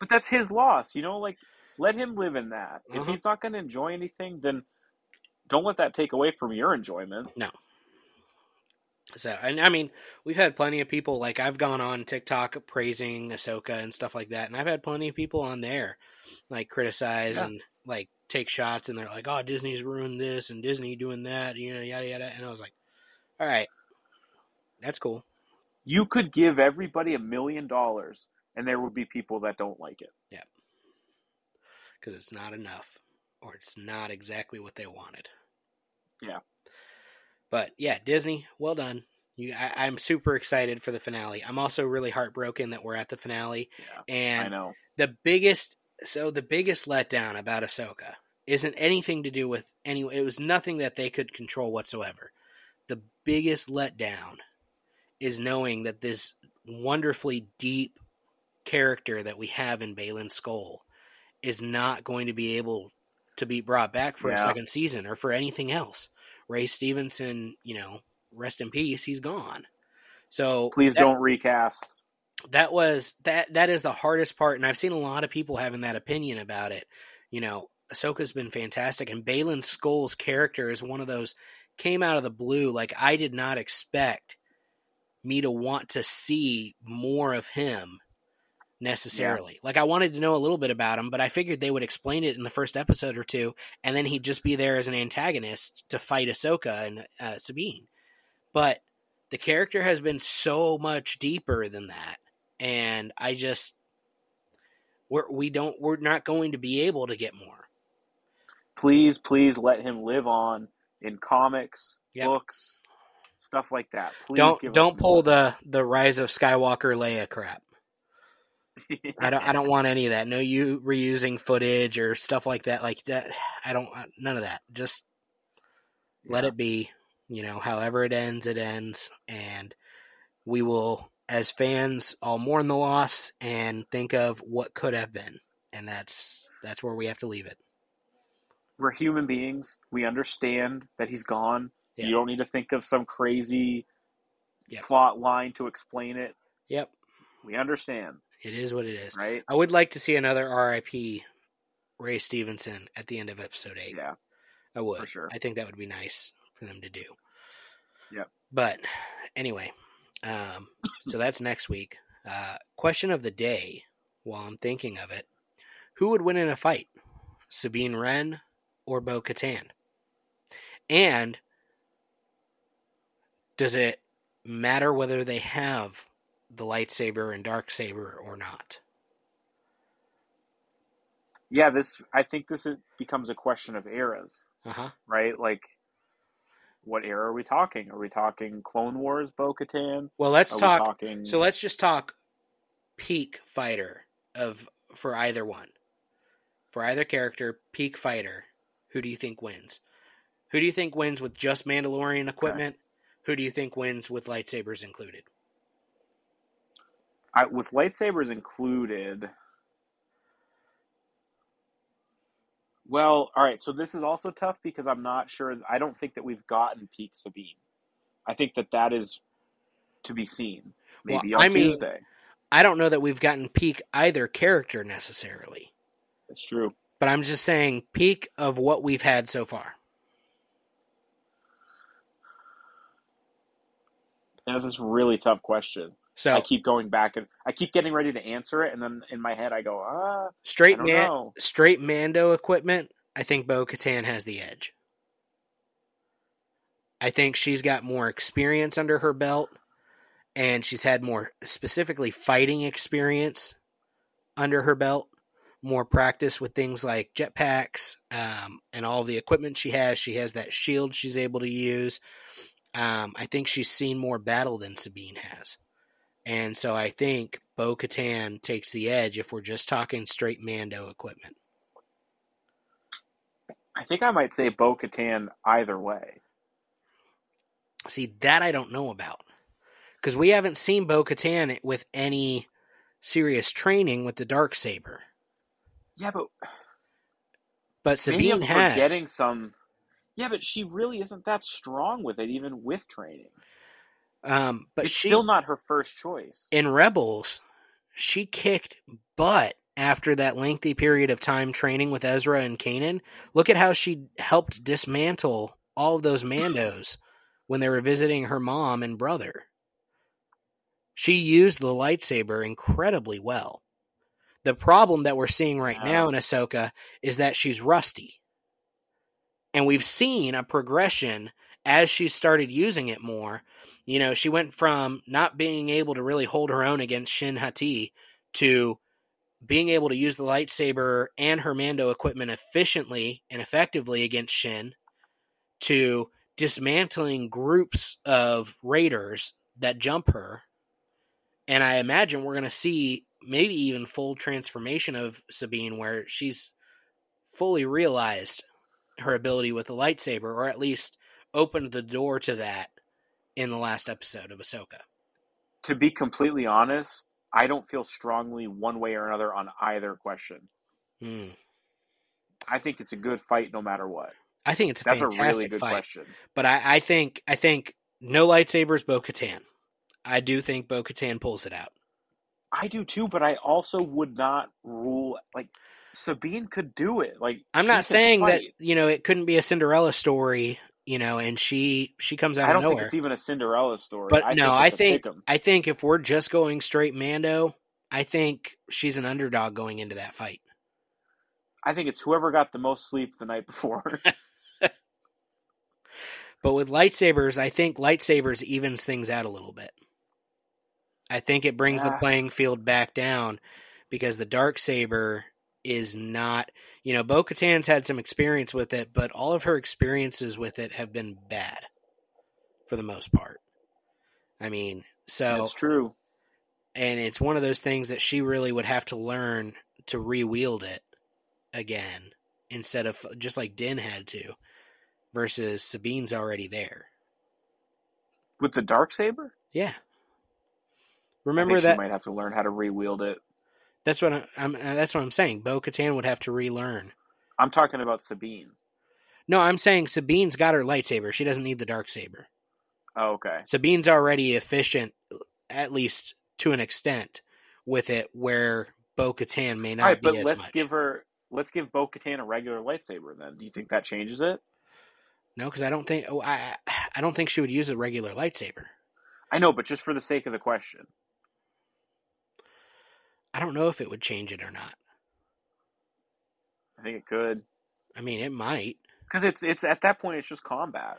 But that's his loss, you know. Like, let him live in that. If
Mhm.
he's not going to enjoy anything, then don't let that take away from your enjoyment. No.
So. And I mean, we've had plenty of people like I've gone on TikTok praising Ahsoka and stuff like that, and I've had plenty of people on there like criticize
Yeah.
and like take shots, and they're like, "Oh, Disney's ruined this and Disney doing that," you know, yada yada. And I was like, "All right, that's cool."
You could give everybody a million dollars, and there would be people that don't like it. Yeah.
Because it's not enough or it's not exactly what they wanted.
Yeah.
But yeah, Disney, well done. You, I, I'm super excited for the finale. I'm also really heartbroken that we're at the finale.
Yeah,
and I
know.
the biggest, so the biggest letdown about Ahsoka isn't anything to do with any. It was nothing that they could control whatsoever. The biggest letdown is knowing that this wonderfully deep character that we have in Baylan Skoll is not going to be able to be brought back for a second season or for anything else. Ray Stevenson, you know, rest in peace, he's gone. So
Please
that-
don't recast.
That was that that is the hardest part and i've seen a lot of people having that opinion about it. You know ahsoka's been fantastic and Baylan Skoll's character is one of those came out of the blue like i did not expect me to want to see more of him necessarily. Like i wanted to know a little bit about him but i figured they would explain it in the first episode or two and then he'd just be there as an antagonist to fight ahsoka and uh, sabine. But the character has been so much deeper than that and I just we're we don't we're not going to be able to get more.
Please, please let him live on in comics,
Yep.
books, stuff like that. Please
don't don't pull
more.
the the rise of Skywalker Leia crap. [laughs] I don't I don't want any of that. No you reusing footage or stuff like that like that. I don't none of that. Just let
Yeah.
it be. You know, however it ends, it ends, and we will as fans all mourn the loss and think of what could have been. And that's that's where we have to leave it.
We're human beings. We understand that he's gone. You don't need to think of some crazy
Yep.
plot line to explain it.
Yep.
We understand,
It is what it is.
right?
I would like to see another RIP Ray Stevenson at the end of episode eight.
Yeah.
I would.
for sure.
I think that would be nice for them to do.
Yep.
But anyway, um, so that's next week. Uh, question of the day, while I'm thinking of it, who would win in a fight, Sabine Wren or Bo Katan? And does it matter whether they have the lightsaber and dark saber or not?
Yeah, this. I think this is, becomes a question of eras,
Uh huh.
right? Like, what era are we talking? Are we talking Clone Wars, Bo-Katan?
Well, let's
Are we
talk.
talking?
So let's just talk peak fighter of for either one. For either character, peak fighter, who do you think wins? Who do you think wins with just Mandalorian equipment? Who do you think wins with lightsabers included?
I, with lightsabers included. Well, all right. So this is also tough because I'm not sure. I don't think that we've gotten peak Sabine. I think that that is to be seen.
Well,
Maybe on
I mean-
Tuesday.
I don't know that we've gotten peak either character necessarily,
That's true.
but I'm just saying peak of what we've had so far.
That's a really tough question.
So
I keep going back and I keep getting ready to answer it, and then in my head I go, ah,
straight man,
know.
straight Mando equipment, I think Bo Katan has the edge. I think she's got more experience under her belt, and she's had more specifically fighting experience under her belt, more practice with things like jetpacks um, and all the equipment she has. She has that shield she's able to use. Um, I think she's seen more battle than Sabine has. And so I think Bo Katan takes the edge if we're just talking straight Mando equipment.
I think I might say Bo Katan either way.
See, that I don't know about. Because we haven't seen Bo Katan with any serious training with the dark saber.
Yeah, but
But
maybe
Sabine
I'm
has.
forgetting some. Yeah, but she really isn't that strong with it, even with training.
Um, but
it's
she
still not her first choice.
in Rebels, she kicked butt after that lengthy period of time training with Ezra and Kanan. Look at how she helped dismantle all of those Mandos when they were visiting her mom and brother. She used the lightsaber incredibly well. The problem that we're seeing right now in Ahsoka is that she's rusty. And we've seen a progression as she started using it more. You know, she went from not being able to really hold her own against Shin Hati to being able to use the lightsaber and her Mando equipment efficiently and effectively against Shin to dismantling groups of raiders that jump her. And I imagine we're going to see maybe even full transformation of Sabine where she's fully realized her ability with the lightsaber, or at least opened the door to that in the last episode of Ahsoka.
To be completely honest, I don't feel strongly one way or another on either question.
Hmm.
I think it's a good fight no matter what.
I think it's a
That's a
fantastic
really good
fight.
question.
But I, I think I think no lightsabers, Bo Katan. I do think Bo Katan pulls it out.
I do too, but I also would not rule like Sabine could do it. Like
I'm not saying that you know it couldn't be a Cinderella story, you know, and she she comes out
I
of
don't think it's even a Cinderella story.
But
I
no,
think
I think. I think if we're just going straight Mando, I think she's an underdog going into that fight.
I think it's whoever got the most sleep the night before. [laughs] [laughs]
But with lightsabers, I think lightsabers evens things out a little bit. I think it brings the playing field back down because the dark saber is not, you know, Bo Katan's had some experience with it, but all of her experiences with it have been bad for the most part. I mean, so
That's true.
and it's one of those things that she really would have to learn to re-wield it again instead of just like Din had to versus Sabine's already there.
With the dark saber?
Yeah. Remember that?
she might have to learn how to rewield it.
That's what I, I'm. uh, That's what I'm saying. Bo Katan would have to relearn.
I'm talking about Sabine.
No, I'm saying Sabine's got her lightsaber. She doesn't need the dark saber.
Oh, okay.
Sabine's already efficient, at least to an extent, with it. Where Bo Katan may not
All right,
be
but let's
much.
give her. Let's give Bo Katan a regular lightsaber. Then, do you think that changes it?
No, because I don't think. Oh, I. I don't think she would use a regular lightsaber.
I know, but just for the sake of the question,
I don't know if it would change it or not.
I think it could
I mean, it might,
because it's it's at that point it's just combat.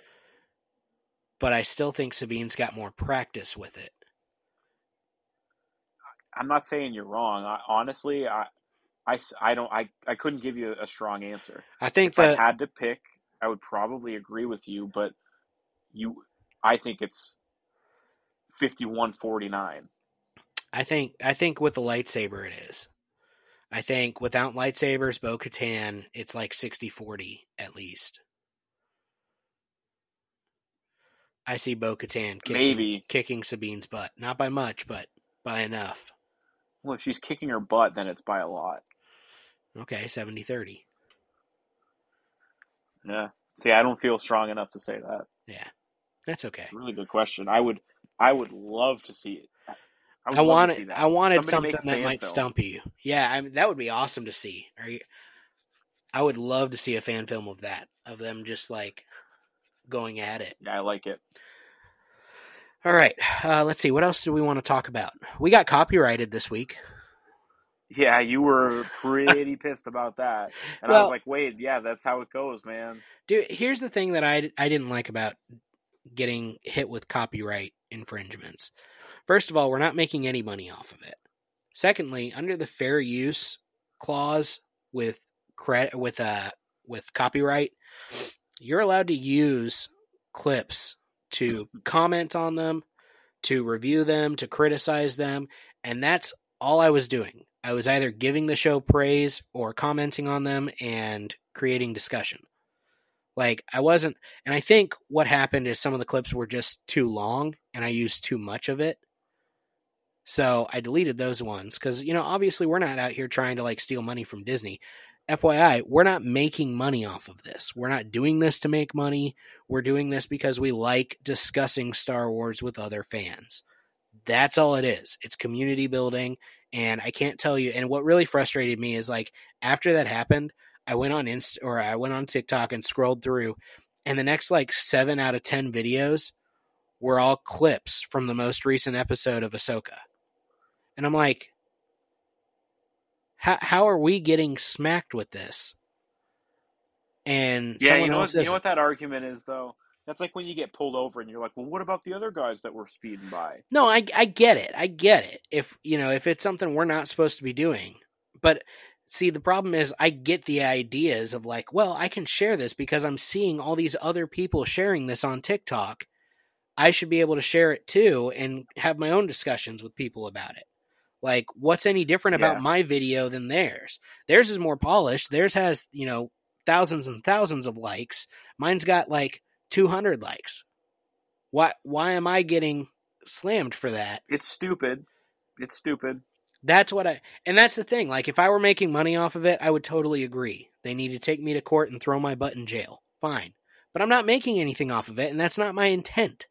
but I still think Sabine's got more practice with it.
I'm not saying you're wrong. I, honestly, I don't I, I couldn't give you a strong answer.
I think
If I had to pick, I would probably agree with you, but you, I think it's 51-49.
I think I think with the lightsaber it is. I think without lightsabers, Bo Katan, it's like 60-40 at least. I see Bo Katan kicking,
Maybe.
kicking Sabine's butt. Not by much, but by enough.
Well, if she's kicking her butt, then it's by a lot.
Okay, 70-30.
Yeah. See, I don't feel strong enough to say that.
Yeah. That's okay.
Really good question. I would, I would love to see it.
I
to
wanted. I wanted
Somebody
something that might
film.
stump you. Yeah, I mean, that would be awesome to see. Are you? I would love to see a fan film of that, of them just like going at it.
Yeah, I like it.
All right, uh, let's see. What else do we want to talk about? We got copyrighted this week.
Yeah, you were [laughs] pretty pissed about that, and I was like, "Wait, yeah, that's how it goes, man."
Dude, here's the thing that I I didn't like about getting hit with copyright infringements. First of all, we're not making any money off of it. Secondly, under the fair use clause with credit with uh with copyright, you're allowed to use clips to [laughs] comment on them, to review them, to criticize them, and that's all I was doing. I was either giving the show praise or commenting on them and creating discussion. Like I wasn't and I think what happened is some of the clips were just too long and I used too much of it. So I deleted those ones cuz you know obviously we're not out here trying to like steal money from Disney. FYI, we're not making money off of this. We're not doing this to make money. We're doing this because we like discussing Star Wars with other fans. That's all it is. It's community building and I can't tell you and what really frustrated me is like after that happened, I went on Inst or I went on TikTok and scrolled through, and the next like seven out of ten videos were all clips from the most recent episode of Ahsoka, and I'm like, how how are we getting smacked with this? And
Yeah, you know what? You know what that argument is, though. That's like when you get pulled over and you're like, "Well, what about the other guys that were speeding by?"
No, I I get it. I get it. If you know, if it's something we're not supposed to be doing. But see, the problem is I get the ideas of like, well, I can share this because I'm seeing all these other people sharing this on TikTok. I should be able to share it too and have my own discussions with people about it. Like, what's any different about
Yeah.
my video than theirs? Theirs is more polished. Theirs has, you know, thousands and thousands of likes. Mine's got like 200 likes. Why why am I getting slammed for that?
It's stupid. It's stupid.
That's what I and that's the thing. Like if I were making money off of it, I would totally agree. They need to take me to court and throw my butt in jail. Fine. But I'm not making anything off of it and that's not my intent.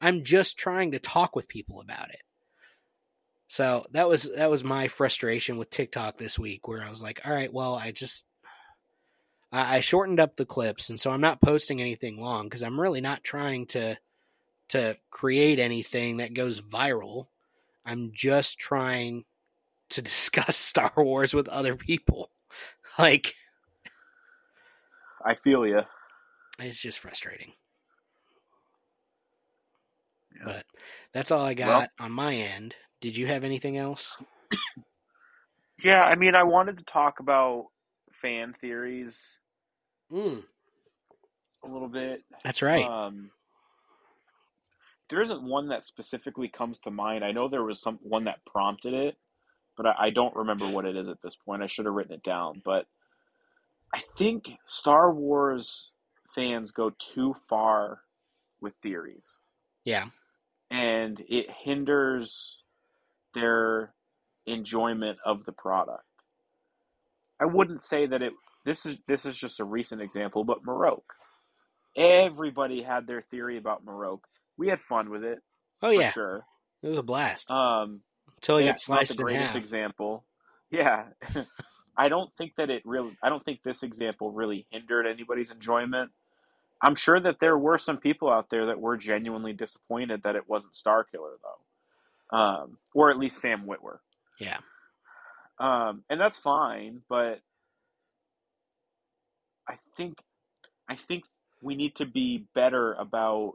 I'm just trying to talk with people about it. So that was that was my frustration with TikTok this week where I was like, all right, well, I just I, I shortened up the clips and so I'm not posting anything long because I'm really not trying to to create anything that goes viral. I'm just trying to [laughs] discuss Star Wars with other people. [laughs] Like,
I feel you.
it's just frustrating.
Yeah.
But that's all I got on my end. Did you have anything else?
Yeah, I mean, I wanted to talk about fan theories
Mm,
a little bit.
that's right.
Um, there isn't one that specifically comes to mind. I know there was some one that prompted it, but I, I don't remember what it is at this point. I should have written it down. But I think Star Wars fans go too far with theories,
yeah.
and it hinders their enjoyment of the product. I wouldn't say that it this is this is just a recent example, but Marrok. Everybody had their theory about Marrok. We had fun with it.
Oh
for
yeah,
sure.
it was a blast
Um,
until he got
it's not
sliced
the
in
greatest
half.
example. Yeah, [laughs] I don't think that it really. I don't think this example really hindered anybody's enjoyment. I'm sure that there were some people out there that were genuinely disappointed that it wasn't Starkiller though, um, or at least Sam Witwer.
Yeah,
Um, and that's fine, but I think I think we need to be better about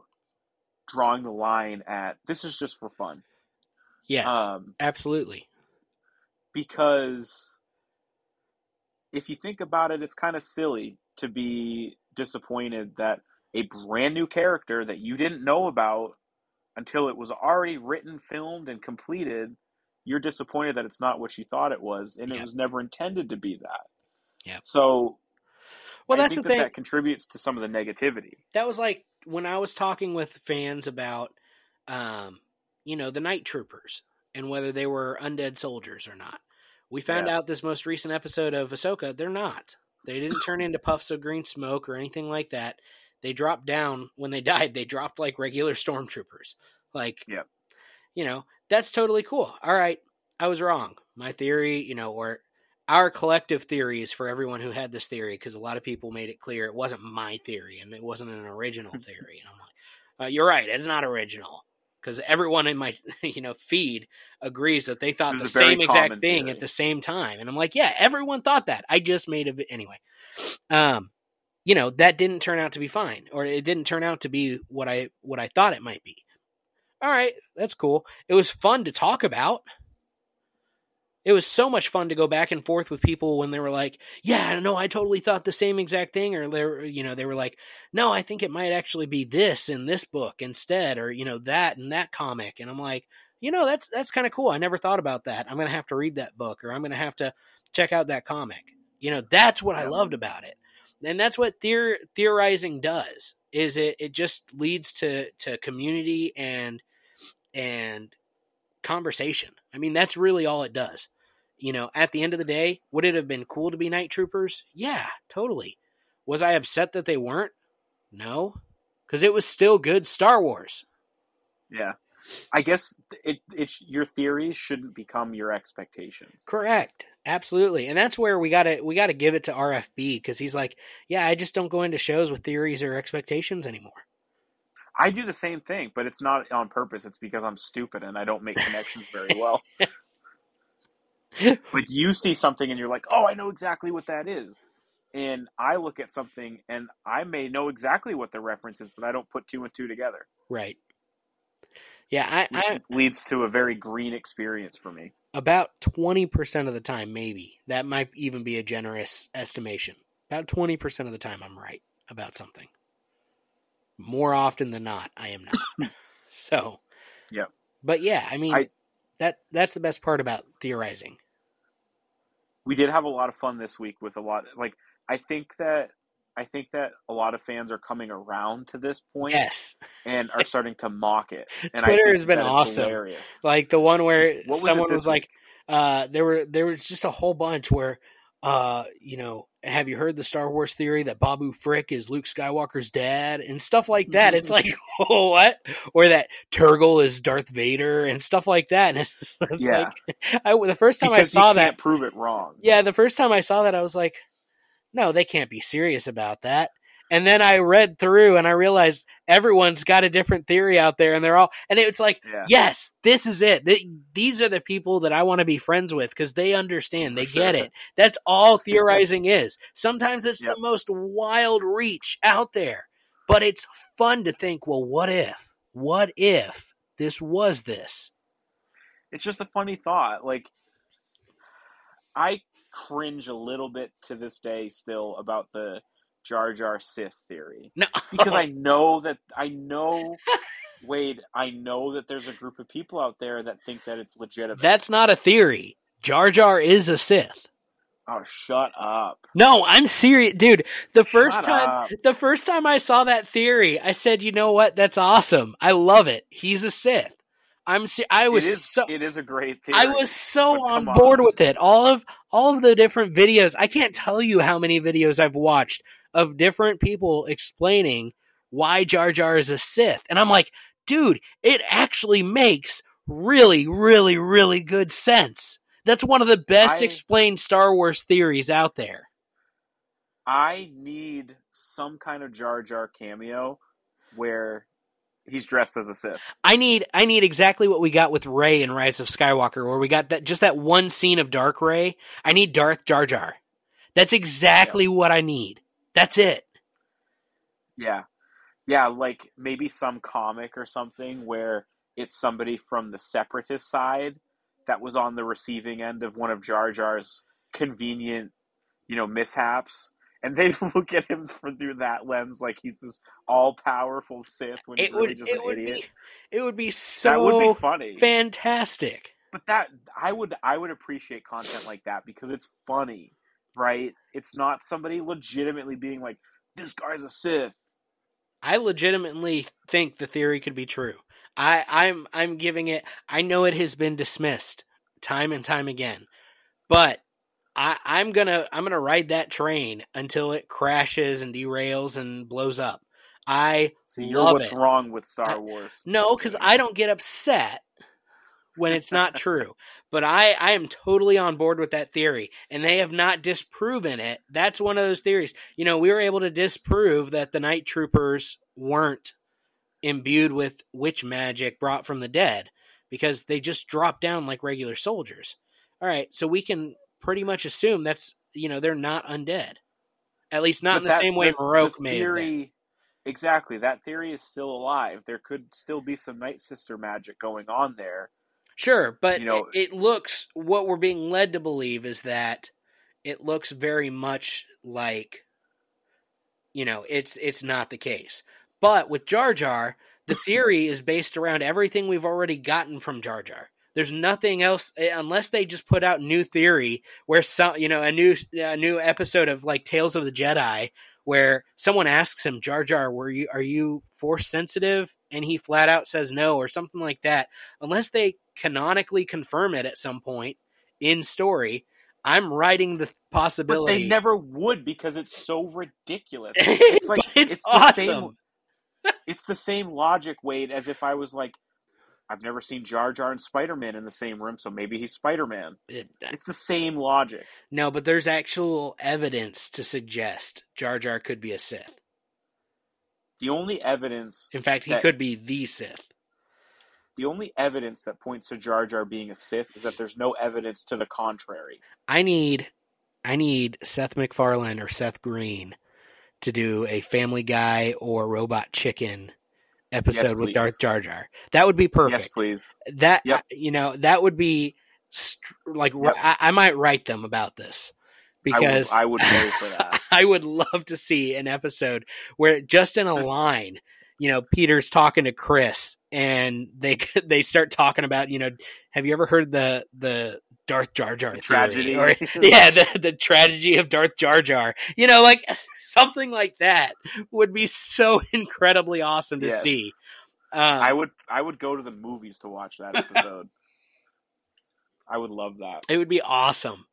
drawing the line at this is just for fun.
yes,
Um,
absolutely.
because if you think about it, it's kind of silly to be disappointed that a brand new character that you didn't know about until it was already written, filmed, and completed, you're disappointed that it's not what you thought it was, and
Yeah.
it was never intended to be that.
Yeah.
So,
Well,
I
that's the
that
thing.
that contributes to some of the negativity.
that was like when I was talking with fans about, um, you know, the night troopers and whether they were undead soldiers or not. We found
Yeah.
out this most recent episode of Ahsoka, they're not. They didn't turn into puffs of green smoke or anything like that. They dropped down when they [laughs] died. They dropped like regular stormtroopers. Like,
Yep.
you know, that's totally cool. All right, I was wrong. My theory, you know, or our collective theories for everyone who had this theory, because a lot of people made it clear it wasn't my theory and it wasn't an original [laughs] theory. And I'm like, uh, you're right, it's not original. Because everyone in my [laughs] you know feed agrees that they thought the
was a very
same exact thing
theory.
at the same time, and I'm like, yeah, everyone thought that. I just made a vi- anyway. Um, you know that didn't turn out to be fine, or it didn't turn out to be what I what I thought it might be. All right, that's cool. It was fun to talk about. It was so much fun to go back and forth with people when they were like, "Yeah, no, I totally thought the same exact thing," or they were, you know, they were like, "No, I think it might actually be this in this book instead," or you know, that in that comic. And I'm like, you know, that's that's kind of cool. I never thought about that. I'm gonna have to read that book, or I'm gonna have to check out that comic. You know, that's what I loved about it, and that's what theor- theorizing does. Is it? It just leads to to community and and conversation. I mean, that's really all it does. You know, at the end of the day, would it have been cool to be night troopers? Yeah, totally. Was I upset that they weren't? No, because it was still good Star Wars.
Yeah. I guess it it's your theories shouldn't become your expectations.
Correct. Absolutely. And that's where we got to we got to give it to RFB cuz he's like, "Yeah, I just don't go into shows with theories or expectations anymore."
I do the same thing, but it's not on purpose. It's because I'm stupid and I don't make connections very well. [laughs] but you see something and you're like, "Oh, I know exactly what that is." And I look at something and I may know exactly what the reference is, but I don't put two and two together,
Right. Yeah, I, I
leads to a very green experience for me.
about 20% of the time maybe. That might even be a generous estimation. About 20% of the time I'm right about something. More often than not, I am not. [laughs] so,
Yep.
But yeah, I mean
I-
that that's the best part about theorizing.
We did have a lot of fun this week with a lot like I think that I think that a lot of fans are coming around to this point
Yes.
and are [laughs] starting to mock it. And
Twitter has been awesome.
Hilarious.
like the one where
was
someone was like uh there were there was just a whole bunch where uh you know have you heard the star wars theory that babu frick is luke skywalker's dad and stuff like that it's like oh, [laughs] what or that turgle is darth vader and stuff like that and [laughs] it's, it's
Yeah.
like I, the first time
because
i saw that
prove it wrong.
yeah the first time i saw that i was like no they can't be serious about that and then i read through and i realized everyone's got a different theory out there and they're all and it's like
Yeah.
yes, this is it. Th- These are the people that I want to be friends with because they understand, they get it. That's all [laughs] theorizing is. Sometimes it's
Yep.
the most wild reach out there, but it's fun to think, well, what if? What if this was this?
It's just a funny thought. Like I cringe a little bit to this day still about the Jar Jar Sith theory. [laughs]
No,
Because I know that I know Wade, I know that there's a group of people out there that think that it's legitimate.
that's not a theory. Jar Jar is a Sith.
oh, shut up.
No, I'm serious, dude. The first
Shut
time,
up.
the first time I saw that theory, I said, "You know what? That's awesome. I love it. He's a Sith. I'm se- I was
it is,
so
it is a great theory.
I was so on board
on.
with it. All of all of the different videos. I can't tell you how many videos I've watched of different people explaining why Jar Jar is a Sith. And I'm like, dude, it actually makes really, really, really good sense. That's one of the best
I-
explained Star Wars theories out there.
I need some kind of Jar Jar cameo where he's dressed as a Sith.
I need I need exactly what we got with Rey in Rise of Skywalker, where we got that just that one scene of Dark Rey. I need Darth Jar Jar. That's exactly what I need. That's it.
Yeah. Yeah, like maybe some comic or something where it's somebody from the separatist side that was on the receiving end of one of Jar Jar's convenient, you know, mishaps. And they [laughs] look at him from through that lens like he's this all powerful Sith when he's
It
really
would
just
it
an
would
idiot.
be it would be so
that would be funny.
fantastic.
but that I would I would appreciate content like that because it's funny, right? It's not somebody legitimately being like, This guy's a Sith.
I legitimately think the theory could be true. I, I'm I'm giving it. I know it has been dismissed time and time again, but I, I'm gonna I'm gonna ride that train until it crashes and derails and blows up. I
See, you're
love
what's
it.
wrong with Star
I-
Wars.
No, because I don't get upset when it's not [laughs] true. But I, I am totally on board with that theory, and they have not disproven it. That's one of those theories. You know, we were able to disprove that the night troopers weren't imbued with witch magic brought from the dead because they just dropped down like regular soldiers. All right, so we can pretty much assume that's you know they're not undead, at least not
But
in the
that-
same way
the-
Marrok
the
may have been.
theory, Exactly. That theory is still alive. There could still be some Night Sister magic going on there.
Sure, but
You know-
it, it looks what we're being led to believe is that it looks very much like you know, it's it's not the case. But with Jar Jar, the theory is based around everything we've already gotten from Jar Jar. There's nothing else eh, unless they just put out new theory where some, you know, a new a new episode of like Tales of the Jedi where someone asks him, Jar Jar, were you are you force sensitive? And he flat out says no or something like that. Unless they canonically confirm it at some point in story, I'm writing the
But
possibility.
they never would because it's so ridiculous. [laughs]
it's
like-
it's,
it's the
awesome.
same- it's the same logic, Wade, as if I was like, I've never seen Jar Jar and Spider Man in the same room, so maybe he's Spider Man.
It-
It's the same logic.
no, but there's actual evidence to suggest Jar Jar could be a Sith.
The only evidence
In fact, he
That-
could be the Sith.
the only evidence that points to Jar Jar being a Sith is that there's no evidence to the contrary.
I need I need Seth MacFarlane or Seth Green to do a Family Guy or Robot Chicken episode with. Darth Jar Jar. That would be perfect.
Yes, please.
that
Yep.
you know that would be str- like
Yep.
I, I might write them about this
I
because
I would pay for [laughs] that.
I would love to see an episode where just in a [laughs] line, you know, Peter's talking to Chris and they [laughs] they start talking about, you know, have you ever heard the the Darth Jar Jar theory?
Tragedy.
Or, [laughs] [laughs] yeah, the the tragedy of Darth Jar Jar. You know, like [laughs] something like that would be so incredibly awesome to
Yes.
see. Um,
I would I would go to the movies to watch that episode. I would love that.
it would be awesome.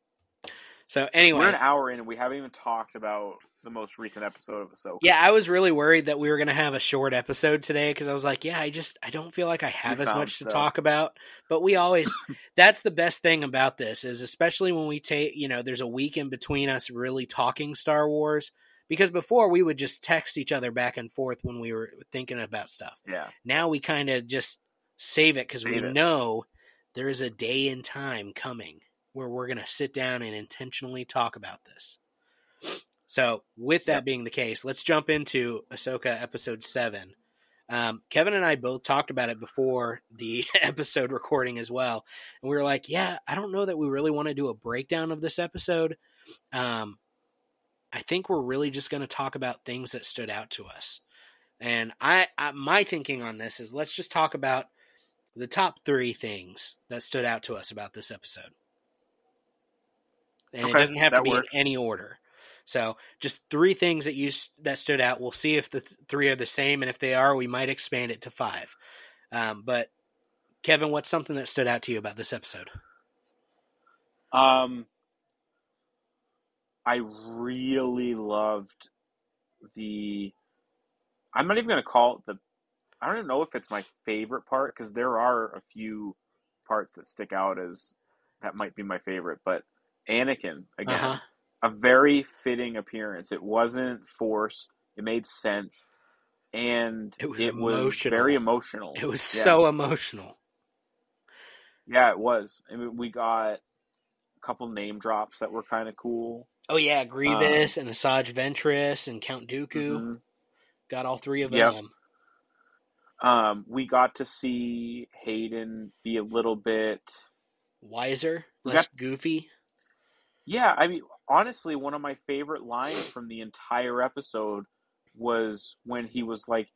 So anyway,
We're an hour in and we haven't even talked about the most recent episode of Ahsoka.
Yeah, I was really worried that we were going to have a short episode today because I was like, yeah, I just I don't feel like I have as
found
much to talk about. But we always [laughs] that's the best thing about this is especially when we take, you know, there's a week in between us really talking Star Wars because before we would just text each other back and forth when we were thinking about stuff.
Yeah.
Now we kind of just save it because we
it.
know there is a day and time coming where we're going to sit down and intentionally talk about this. So, with that
Yep.
being the case, let's jump into Ahsoka episode seven. Um, Kevin and I both talked about it before the [laughs] episode recording as well, and we were like, "Yeah, I don't know that we really want to do a breakdown of this episode. Um, I think we're really just going to talk about things that stood out to us." And I, I, my thinking on this is, let's just talk about the top three things that stood out to us about this episode, and it doesn't have to be
works.
in any order. So, just three things that you that stood out. We'll see if the th- three are the same, and if they are, we might expand it to five. Um, but Kevin, what's something that stood out to you about this episode?
Um, I really loved the. I'm not even going to call it the. I don't even know if it's my favorite part because there are a few parts that stick out as that might be my favorite, but Anakin again,
Uh-huh.
A very fitting appearance. It wasn't forced. It made sense, and
It was
it was very emotional.
It was
Yeah.
so emotional.
Yeah, it was. I mean, we got a couple name drops that were kind of cool.
Oh yeah, Grievous and Asajj Ventress and Count Dooku
Mhm.
got all three of
Yep.
them.
Um, we got to see Hayden be a little bit.
Wiser, less goofy.
Yeah, I mean, honestly, one of my favorite lines from the entire episode was when he was like,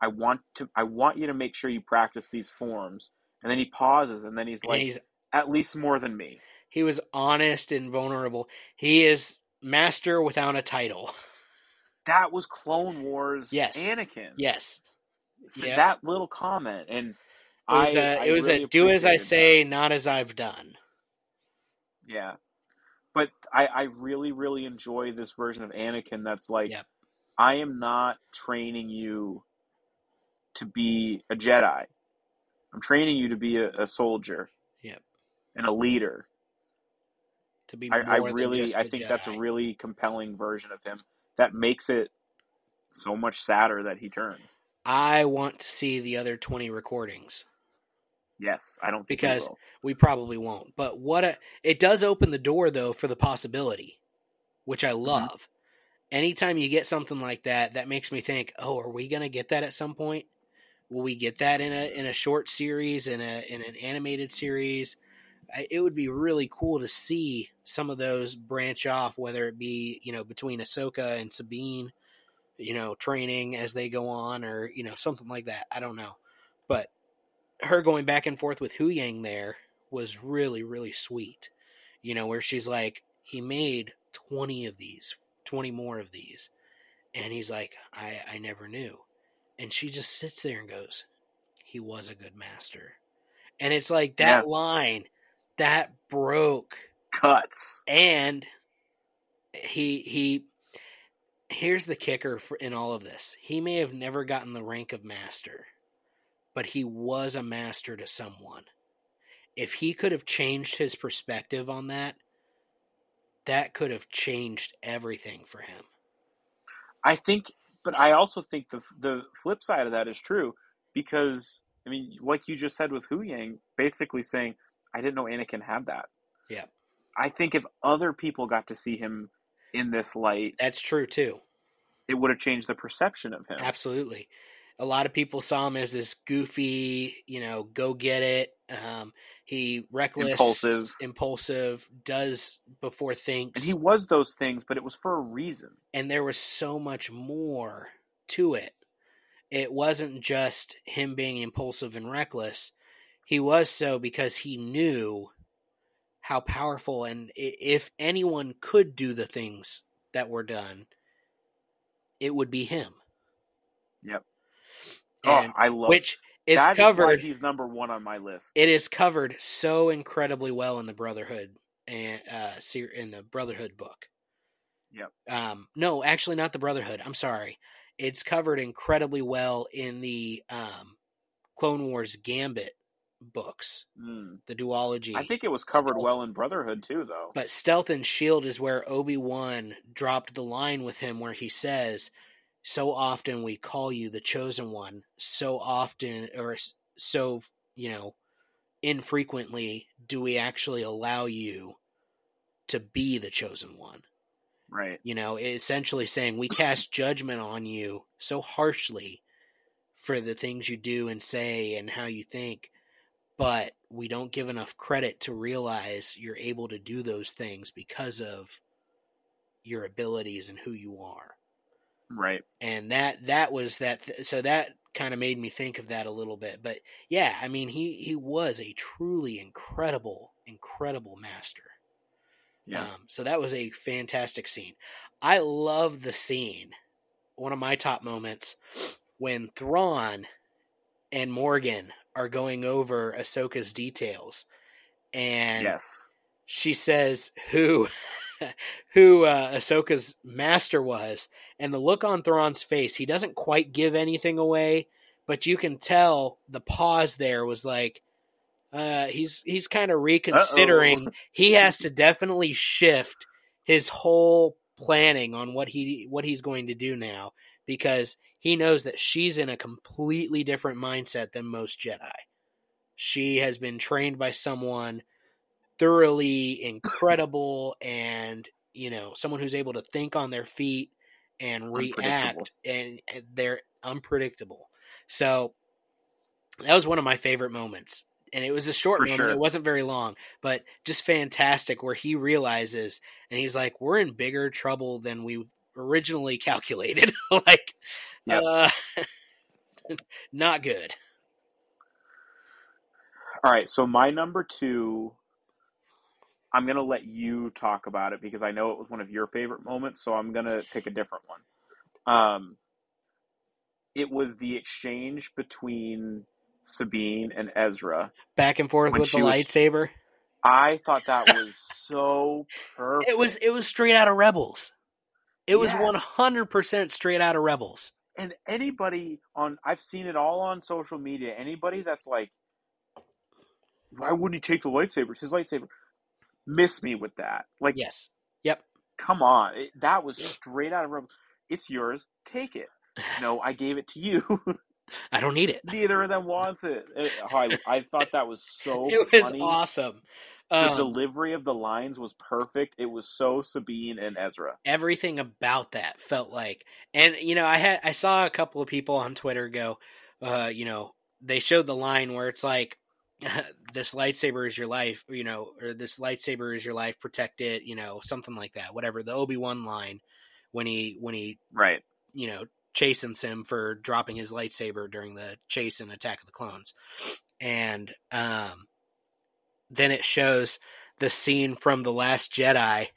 "I want to, I want you to make sure you practice these forms," and then he pauses, and then he's like,
he's
"At least more than me."
he was honest and vulnerable. He is master without a title. [laughs]
That was Clone Wars.
Yes.
Anakin.
yes.
So
Yeah.
that little comment, and
It was
I,
a, it was
really
a do as I
appreciated that.
say, not as I've done.
Yeah. But I, I really, really enjoy this version of Anakin that's like,
Yep.
I am not training you to be a Jedi. I'm training you to be a, a soldier.
Yep.
And a leader.
To be
I,
more
I really I think that's a really compelling version of him that makes it so much sadder that he turns.
I want to see the other twenty recordings.
Yes, I don't think
Because-
will.
We probably won't, but what a it does open the door though for the possibility, which
Mm-hmm.
I love. Anytime you get something like that, that makes me think, oh, are we gonna get that at some point? Will we get that in a in a short series in a in an animated series? I, it would be really cool to see some of those branch off, whether it be you know between Ahsoka and Sabine, you know, training as they go on, or you know something like that. I don't know, but her going back and forth with Hu Yang there was really really sweet. You know, where she's like, he made twenty of these, twenty more of these, and he's like, I I never knew, and she just sits there and goes, he was a good master, and it's like that line that broke
Cuts.
and he he here's the kicker for, in all of this. He may have never gotten the rank of master but he was a master to someone if he could have changed his perspective on that that could have changed everything for him
I think, but I also think the the flip side of that is true because I mean, like you just said with Hu Yang, basically saying, "I didn't know Anakin had that."
Yeah.
I think if other people got to see him in this light,
that's true too
it would have changed the perception of him.
Absolutely. A lot of people saw him as this goofy, you know, go get it. Um, he reckless,
Impulsive.
impulsive, does before thinks,
And he was those things, but it was for a reason.
and there was so much more to it. It wasn't just him being impulsive and reckless. He was so because he knew how powerful and if anyone could do the things that were done, it would be him.
Yep.
And
oh, I love
which is
that is why
covered
he's number one on my list.
it is covered so incredibly well in the Brotherhood and uh in the Brotherhood book.
Yep.
Um no, actually not the Brotherhood. I'm sorry. It's covered incredibly well in the um Clone Wars Gambit books,
Mm.
the duology.
I think it was covered
Stealth.
well in Brotherhood too, though.
But Stealth and Shield is where Obi-Wan dropped the line with him where he says, "So often we call you the chosen one, so often or so, you know, infrequently do we actually allow you to be the chosen one."
right.
You know, essentially saying we cast judgment on you so harshly for the things you do and say and how you think, but we don't give enough credit to realize you're able to do those things because of your abilities and who you are.
Right.
And that that was that so that kind of made me think of that a little bit. But yeah, I mean he he was a truly incredible incredible master.
Yeah.
Um, so that was a fantastic scene. I love the scene. One of my top moments when Thrawn and Morgan are going over Ahsoka's details, and
Yes.
she says who [laughs] [laughs] who uh, Ahsoka's master was, and the look on Thrawn's face, he doesn't quite give anything away, but you can tell the pause there was like uh, he's he's kind of reconsidering. He has to definitely shift his whole planning on what he what he's going to do now because he knows that she's in a completely different mindset than most Jedi. She has been trained by someone thoroughly [laughs] incredible and you know someone who's able to think on their feet and react and, and they're unpredictable. So that was one of my favorite moments. And it was a short
For
moment
sure.
it wasn't very long but just fantastic where he realizes and he's like we're in bigger trouble than we originally [laughs] calculated. [laughs] Like
Yep.
uh not good.
All right, so my number two, I'm gonna let you talk about it because I know it was one of your favorite moments. So I'm gonna pick a different one. Um, it was the exchange between Sabine and Ezra.
back and forth with the
was-
lightsaber
I thought that was so perfect. [laughs]
It was it was straight out of Rebels. It was
Yes.
hundred percent straight out of Rebels.
and anybody on I've seen it all on social media. Anybody that's like, why wouldn't he take the lightsaber? It's his lightsaber. Miss me with that. Like,
Yes. Yep.
come on, it, that was straight out of Rebels. It's yours. Take it. [sighs] No, I gave it to you. [laughs]
I don't need it.
Neither of them wants it. It- I, I thought that was so [laughs]
It was
funny.
awesome.
The
Um,
delivery of the lines was perfect. It was so Sabine and Ezra.
everything about that felt like, and you know, I had I saw a couple of people on Twitter go, uh, you know, they showed the line where it's like, [laughs] this lightsaber is your life, you know, or this lightsaber is your life, protect it, you know, something like that. Whatever the Obi Wan line when he when he
Right.
you know, chastens him for dropping his lightsaber during the chase and Attack of the Clones. And um, then it shows the scene from The Last Jedi,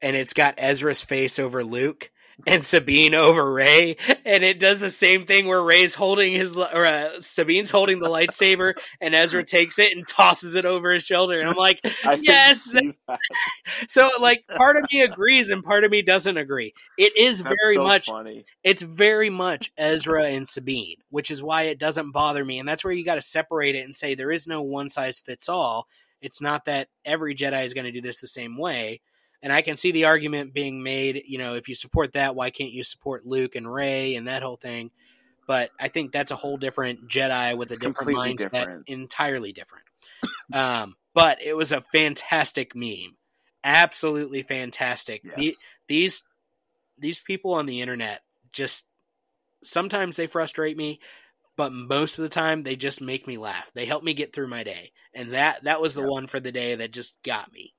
and it's got Ezra's face over Luke and Sabine over Rey, and it does the same thing where Rey's holding his or uh, Sabine's holding the lightsaber, and Ezra takes it and tosses it over his shoulder, and I'm like, [laughs] Yes, [laughs] so like part of me agrees and part of me doesn't agree. It is
That's
very
so
much
funny.
it's very much Ezra and Sabine, which is why it doesn't bother me. And that's where you got to separate it and say there is no one size fits all. It's not that every Jedi is going to do this the same way. And I can see the argument being made, you know, if you support that, why can't you support Luke and Rey and that whole thing? But I think that's a whole different Jedi with a
It's
different mindset,
different.
entirely different. [coughs] Um, but it was a fantastic meme, absolutely fantastic.
Yes.
The, these these people on the internet just sometimes they frustrate me but most of the time they just make me laugh they help me get through my day and that that was the
Yeah.
one for the day that just got me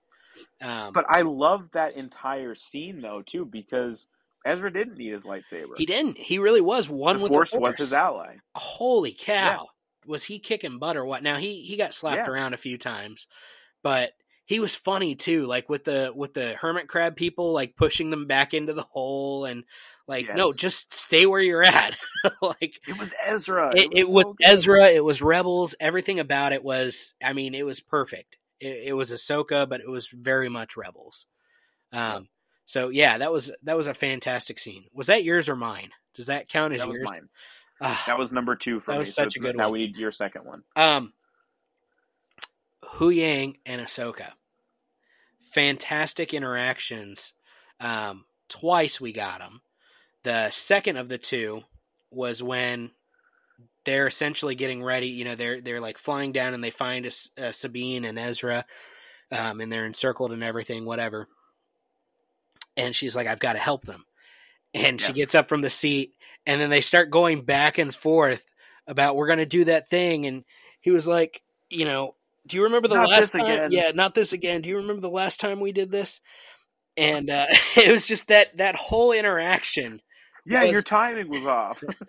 um,
But I love that entire scene though too because Ezra didn't need his lightsaber.
he didn't he really was one
the
with
Force
the force
was his ally.
holy cow was he kicking butt or what now he he got slapped
Yeah.
around a few times but he was funny too like with the with the hermit crab people like pushing them back into the hole and like no just stay where you're at [laughs] like
It was Ezra.
it, it was
so good.
Ezra. It was Rebels. Everything about it was. I mean, it was perfect. It, it was Ahsoka, but it was very much Rebels. Um. So yeah, that was that was a fantastic scene. Was that yours or mine? Does that count as
That was
yours?
mine.
Ah,
That was number two for
That
me.
was
so
such a
it's-
good
now
one.
we need your second one.
um. Hu Yang and Ahsoka. Fantastic interactions. Um. Twice we got them. The second of the two was when they're essentially getting ready. You know, they're they're like flying down and they find a, Sabine and Ezra, um, and they're encircled and everything, whatever. And she's like, "I've got to help them," and she gets up from the seat, and then they start going back and forth about we're going to do that thing, and he was like, "You know, do you remember the
Not
last time?
again."
Yeah, not this again. Do you remember the last time we did this?" And uh, [laughs] it was just that that whole interaction
Yeah,
was-
your timing was off. [laughs]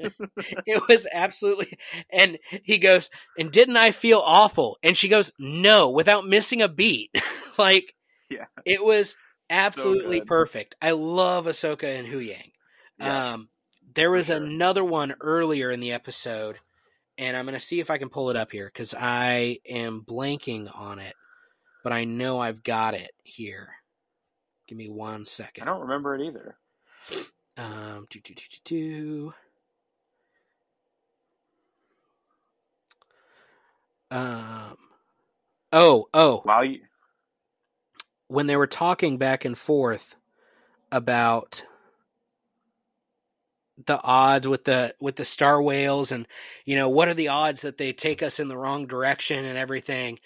it was absolutely and he goes and didn't i feel awful and she goes no without missing a beat [laughs] like
Yeah.
it was absolutely
good.
perfect i love ahsoka and hu yang
Yes,
um there was
sure.
another one earlier in the episode and I'm going to see if I can pull it up here because I am blanking on it, but I know I've got it here. Give me one second.
I don't remember it either.
Um, do, do, do, do, do. Um, oh, oh,
While you,
when they were talking back and forth about the odds with the with the star whales and you know what are the odds that they take us in the wrong direction and everything.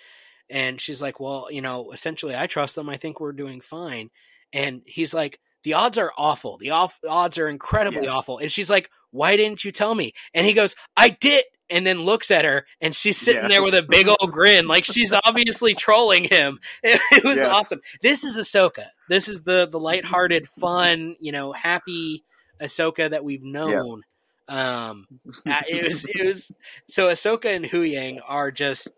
And she's like well you know essentially i trust them. I think we're doing fine. And he's like the odds are awful. The off- odds are incredibly
Yes.
awful. And she's like why didn't you tell me? And he goes i did. And then looks at her and she's sitting
Yeah.
there with a big old grin like she's obviously trolling him. It, [laughs] it was
Yes.
awesome. This is ahsoka. This is the the lighthearted fun you know happy ahsoka that we've known. Um uh, it was it was so ahsoka and hu yang are just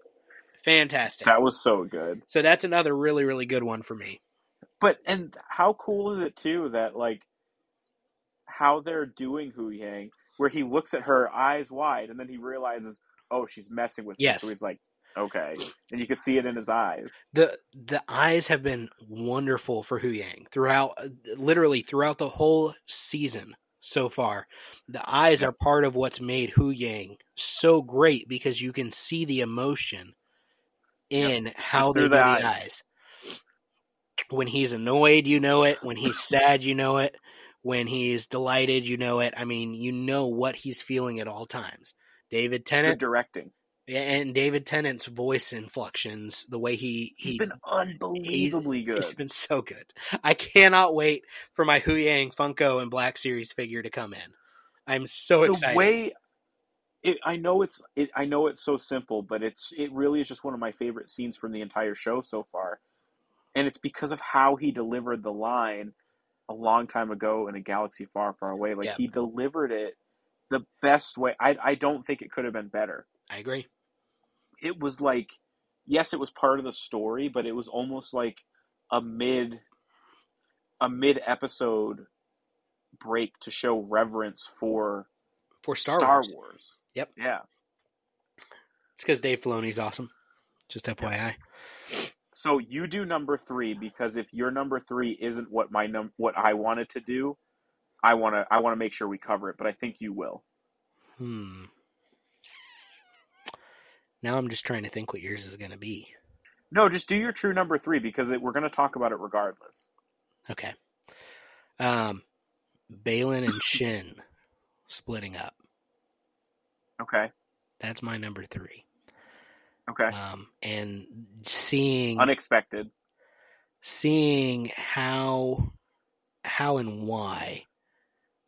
fantastic.
That was so good.
so that's another really really good one for me
But and how cool is it too that like how they're doing Hu Yang, where he looks at her eyes wide, and then he realizes, oh, she's messing with me.
Yes.
So he's like, okay, and you could see it in his eyes.
the the eyes have been wonderful for Hu Yang throughout uh, literally throughout the whole season so far. The eyes are part of what's made Hu Yang so great because you can see the emotion in how they do the
the
eyes. When he's annoyed, you know it. When he's sad, you know it. When he's delighted, you know it. I mean, you know what he's feeling at all times. David
Good
Tennant
directing.
Yeah, and David Tennant's voice inflections, the way he
He's
he
been unbelievably good.
It's been so good. I cannot wait for my Hu Yang Funko and Black Series figure to come in. I'm so excited.
the
excited.
way it, I know it's it, I know it's so simple, but it's it really is just one of my favorite scenes from the entire show so far, and it's because of how he delivered the line a long time ago in a galaxy far, far away. Like
Yeah.
he delivered it the best way. I I don't think it could have been better.
I agree.
It was like, yes, it was part of the story, but it was almost like a mid a mid episode break to show reverence for
For Star,
Star,
Wars.
Wars.
Yep.
Yeah.
It's because Dave Filoni's awesome. Just FYI.
So you do number three because if your number three isn't what my num what I wanted to do, I want to I want to make sure we cover it. But I think you will.
Hmm. Now I'm just trying to think what yours is going to be.
No, just do your true number three because it, we're going to talk about it regardless.
Okay. Um, Baylan and Shin splitting up.
Okay.
That's my number three.
Okay.
Um, and seeing
Unexpected.
seeing how how and why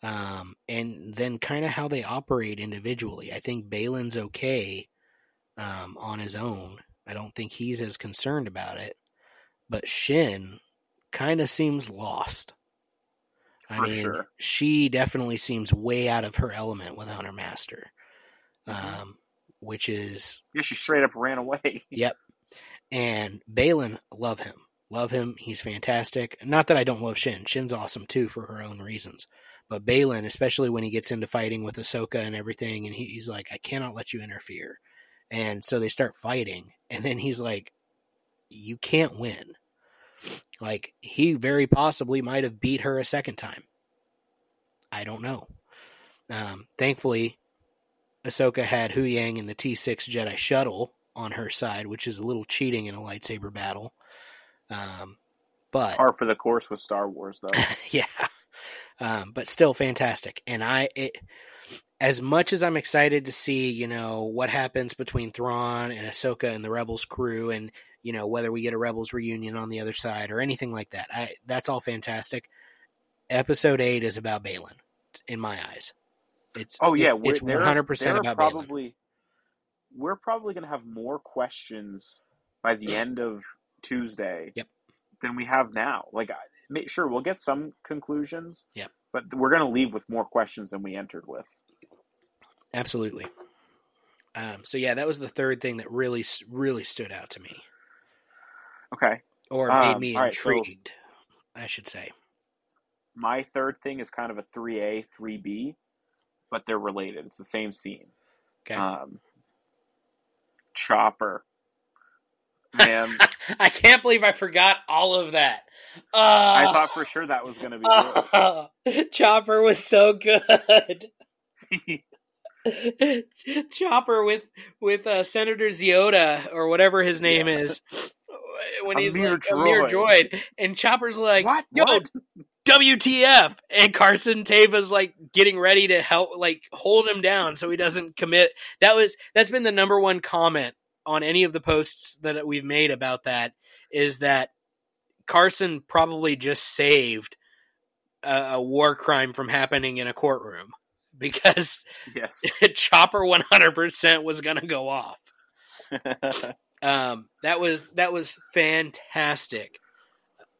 um and then kind of how they operate individually i think Baylan's okay um on his own i don't think he's as concerned about it but shin kind of seems lost i
For
mean
sure.
she definitely seems way out of her element without her master
Mhm.
um which is
Yeah, she straight up ran away. [laughs]
Yep. And Baylan, love him. Love him. He's fantastic. Not that I don't love Shin. Shin's awesome too for her own reasons. But Baylan, especially when he gets into fighting with Ahsoka and everything, and he, he's like, I cannot let you interfere. And so they start fighting. And then he's like, You can't win. Like, he very possibly might have beat her a second time. I don't know. Um, thankfully, Ahsoka had Hu Yang and the T6 Jedi shuttle on her side, which is a little cheating in a lightsaber battle. Um, but
Par for the course with Star Wars, though. [laughs]
yeah, um, but still fantastic. And I, it, as much as I'm excited to see, you know, what happens between Thrawn and Ahsoka and the Rebels crew, and you know whether we get a Rebels reunion on the other side or anything like that, I that's all fantastic. Episode eight is about Baylan, in my eyes. It's
Oh yeah,
it's,
we're,
it's 100 percent about
probably. We're probably going to have more questions by the end of Tuesday.
Yep.
Than we have now. Like, make sure we'll get some conclusions.
Yep.
But we're going to leave with more questions than we entered with.
Absolutely. Um, so yeah, that was the third thing that really, really stood out to me,
Okay.
or made
Um,
me
all right, so-
intrigued. I should say.
My third thing is kind of a 3A, 3B, but they're related. It's the same scene.
Okay.
Um, Chopper. [laughs] Man,
I can't believe I forgot all of that. Uh,
I thought for sure that was going to be
uh, [laughs] Chopper was so good. [laughs] Chopper with with uh, Senator Ziota or whatever his name
Yeah.
is when he's
mere
like a mere
droid.
droid, and Chopper's like,
what?
"Yo,
What?
WTF?" And Carson Teva's like getting ready to help, like hold him down so he doesn't commit. That was that's been the number one comment on any of the posts that we've made about that is that Carson probably just saved a, a war crime from happening in a courtroom [laughs] because
Yes. [laughs]
Chopper 100% was going to go off. [laughs] Um, that was that was fantastic.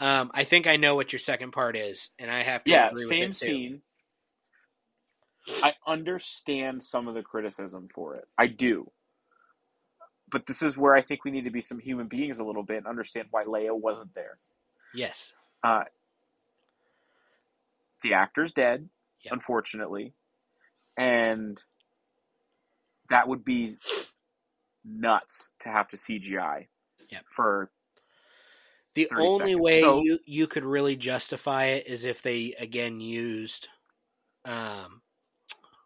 Um, I think I know what your second part is, and I have to
yeah,
agree
same
with it too.
scene. I understand some of the criticism for it. I do. But this is where I think we need to be some human beings a little bit and understand why Leia wasn't there.
Yes,
Uh, the actor's dead,
Yep.
unfortunately, and that would be nuts to have to CGI
Yep.
for
the only
seconds.
way
So-
you you could really justify it is if they again used, um,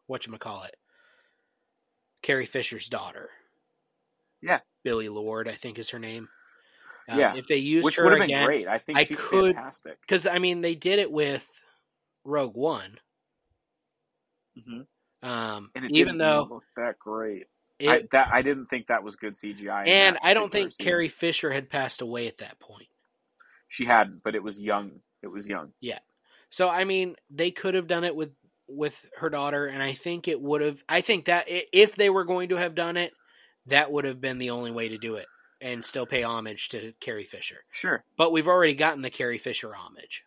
what you call it, Carrie Fisher's daughter.
Yeah.
Billie Lourd, I think is her name. Um,
Yeah.
if they used
which
her
would have been
again,
great. I think
I
she's
could-
fantastic.
because I mean they did it with Rogue One.
hmm
Um,
And it
even though
look that great.
it,
I, that I didn't think that was good CGI.
and I don't think. Carrie Fisher had passed away at that point.
She hadn't, but it was young. It was young. Yeah.
So I mean, they could have done it with with her daughter, and I think it would have. I think that if they were going to have done it, that would have been the only way to do it, and still pay homage to Carrie Fisher.
Sure.
But we've already gotten the Carrie Fisher homage.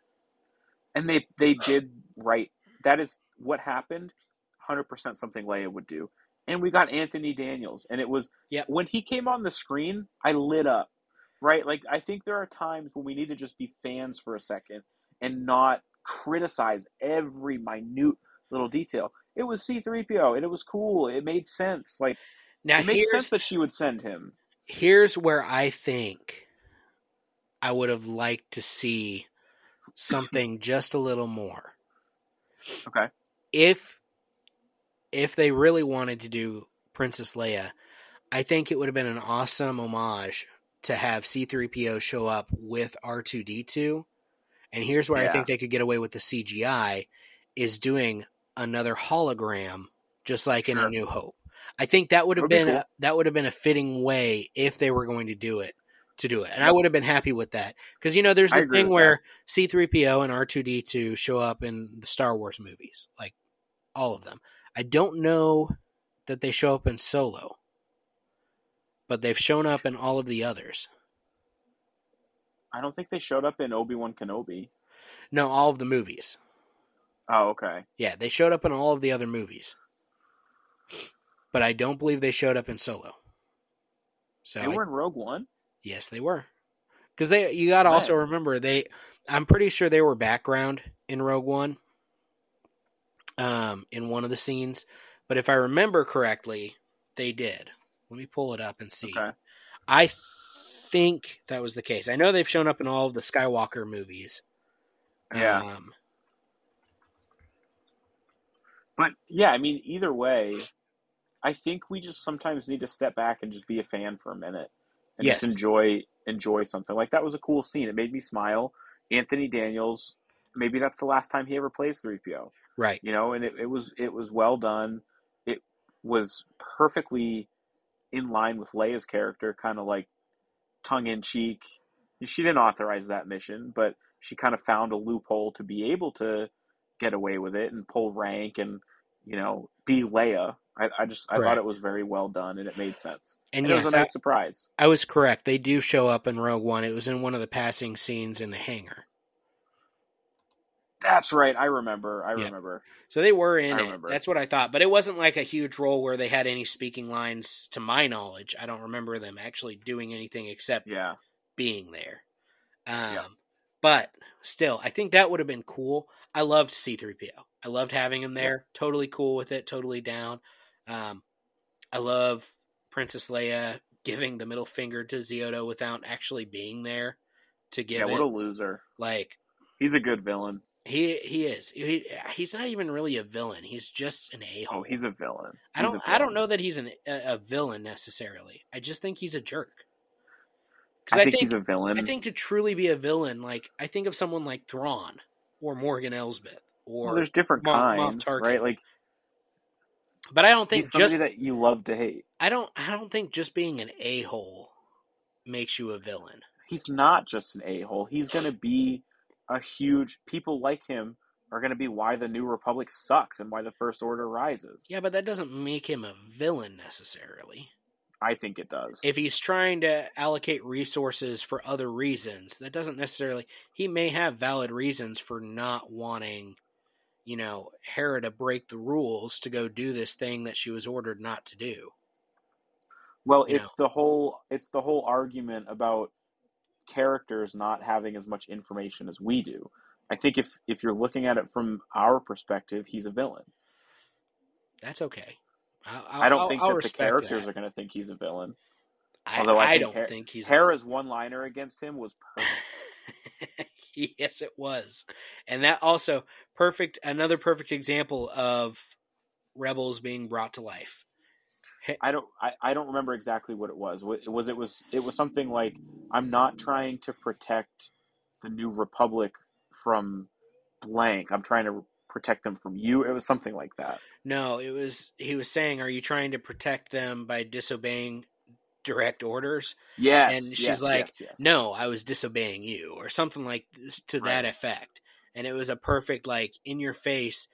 And they they did right. That is what happened. Hundred percent something Leia would do. And we got Anthony Daniels, and it was
yeah.
when he came on the screen, I lit up. Right? Like I think there are times when we need to just be fans for a second and not criticize every minute little detail. It was C3PO and it was cool. It made sense. Like
Now
it makes sense that she would send him.
here's where I think I would have liked to see something [laughs] just a little more.
Okay.
If if they really wanted to do Princess Leia, I think it would have been an awesome homage to have C3PO show up with R2D2. And here's where I think they could get away with the CGI is doing another hologram just like in A New Hope. I think that would have
be
been
cool.
a, that would have been a fitting way if they were going to do it to do it. And I would have been happy with that. Cuz you know there's the thing where C3PO and R2D2 show up in the Star Wars movies, like all of them. I don't know that they show up in Solo. But they've shown up in all of the others.
I don't think they showed up in Obi Wan Kenobi.
No, all of the movies.
Oh, okay.
Yeah, they showed up in all of the other movies. But I don't believe they showed up in Solo. So
They
I-
were in Rogue One.
yes, they were. Because they, you got to also remember they. I'm pretty sure they were background in Rogue One. Um, in one of the scenes, but if I remember correctly, they did. Let me pull it up and see.
Okay.
I think that was the case. I know they've shown up in all of the Skywalker movies.
Yeah.
Um,
But yeah, I mean, either way, I think we just sometimes need to step back and just be a fan for a minute and
Yes.
just enjoy enjoy something. Like that was a cool scene. It made me smile. Anthony Daniels, maybe that's the last time he ever plays 3PO.
right.
You know, and it, it was it was well done. It was perfectly in line with Leia's character, kind of like tongue in cheek. She didn't authorize that mission, but she kind of found a loophole to be able to get away with it and pull rank and you know be Leia. I, I just I thought it was very well done and it made sense.
And,
And it was a nice surprise.
I, I was correct. They do show up in Rogue One. It was in one of the passing scenes in the hangar.
That's right. I remember. I
Yeah.
remember.
So they were in
I
it.
remember.
That's what I thought. But it wasn't like a huge role where they had any speaking lines to my knowledge. I don't remember them actually doing anything except
Yeah.
being there. Um,
Yeah.
But still, I think that would have been cool. I loved C3PO. I loved having him there. Totally cool with it. Totally down. Um, I love Princess Leia giving the middle finger to Zioto without actually being there to give
Yeah,
it.
what a loser.
like
He's a good villain.
He he is. He, he's not even really a villain. He's just an a hole.
Oh, he's a villain.
I don't
a
I don't know that he's an, a, a villain necessarily. I just think he's a jerk.
I
Because
think, he's a villain.
I think to truly be a villain, like I think of someone like Thrawn or Morgan Elsbeth, or
well, there's different
Moff
kinds, right? Like
but I don't think
he's
just
that you love to hate.
I don't I don't think just being an a hole makes you a villain.
He's not just an a hole. He's going to be a huge. People like him are going to be why the New Republic sucks and why the First Order rises.
Yeah, but that doesn't make him a villain necessarily.
I think it does.
If he's trying to allocate resources for other reasons, that doesn't necessarily. He may have valid reasons for not wanting, you know, Hera to break the rules to go do this thing that she was ordered not to do.
well,
you
it's the whole it's the whole argument about characters not having as much information as we do. I think if if you're looking at it from our perspective, he's a villain.
That's okay. I'll,
I don't
I'll-
think
I'll
that the characters
that.
are going to think he's a villain.
I,
although I
I
think
don't
Her-
think he's a
Hera's one-liner against him was perfect. [laughs]
yes, it was, and that also perfect. Another perfect example of rebels being brought to life.
I don't I, I don't remember exactly what it was. It was it was it was something like I'm not trying to protect the new republic from blank. I'm trying to protect them from you. It was something like that.
No, it was he was saying, "Are you trying to protect them by disobeying direct orders?"
Yes.
And she's
yes,
like,
yes, yes.
No, I was disobeying you, or something like this to that effect. And it was a perfect, like, in your face.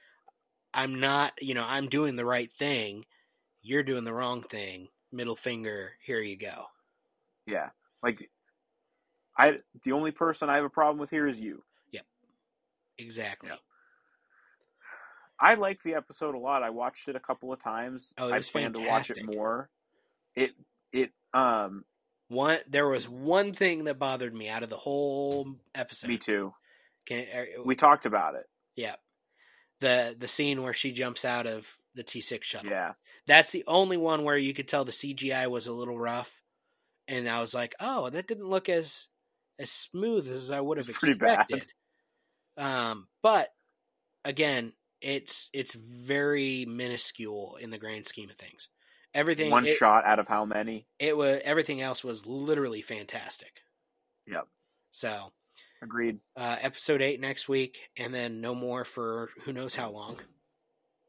I'm not, you know, I'm doing the right thing. You're doing the wrong thing. Middle finger. Here you go.
Yeah. Like I the only person I have a problem with here is you. Yep.
Exactly.
Yeah. I liked the episode a lot. I watched it a couple of times.
Oh,
I plan to watch it
fantastic.
more. It it um
One, there was one thing that bothered me out of the whole episode.
me too.
Can, er,
We talked about it.
yeah, the the scene where she jumps out of the T six shuttle.
Yeah.
That's the only one where you could tell the CGI was a little rough, and I was like, "Oh, that didn't look as as smooth as I would have
It's
expected." Um, but again, it's it's very minuscule in the grand scheme of things. Everything
One
it,
shot out of how many?
it was everything else was literally fantastic.
Yep.
So,
Agreed.
uh, episode eight next week, and then no more for who knows how long.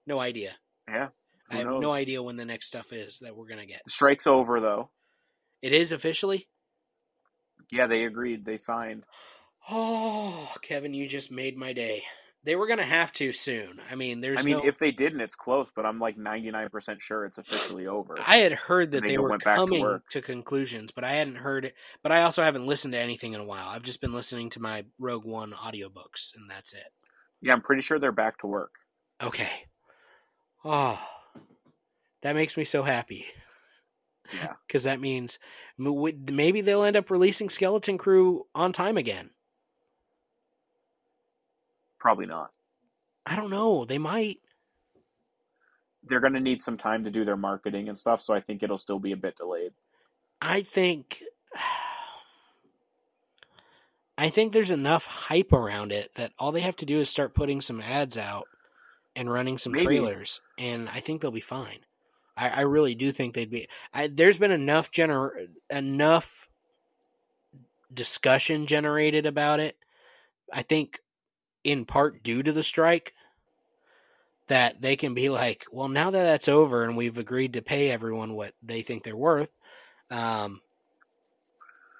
No idea.
Yeah.
I have
knows?
no idea when the next stuff is that we're gonna get.
The strike's over though.
It is officially.
Yeah, they agreed. They signed.
Oh, Kevin, you just made my day. They were gonna have to soon. I mean, there's
I mean,
no.
if they didn't, it's close, but I'm like 99% sure it's officially over.
I had heard that
they
they, were
back to
coming to, conclusions, but I hadn't heard it. But I also haven't listened to anything in a while. I've just been listening to my Rogue One audiobooks, and that's it.
yeah, I'm pretty sure they're back to work.
Okay. Oh, that makes me so happy
Yeah. [laughs]
because that means maybe they'll end up releasing Skeleton Crew on time again.
Probably not.
I don't know. They might.
They're going to need some time to do their marketing and stuff, so I think it'll still be a bit delayed.
I think. [sighs] I think there's enough hype around it that all they have to do is start putting some ads out and running some
Maybe.
trailers, and I think they'll be fine. I, I really do think they'd be. I, there's been enough gener enough discussion generated about it. I think, in part due to the strike, that they can be like, well, now that that's over and we've agreed to pay everyone what they think they're worth, um,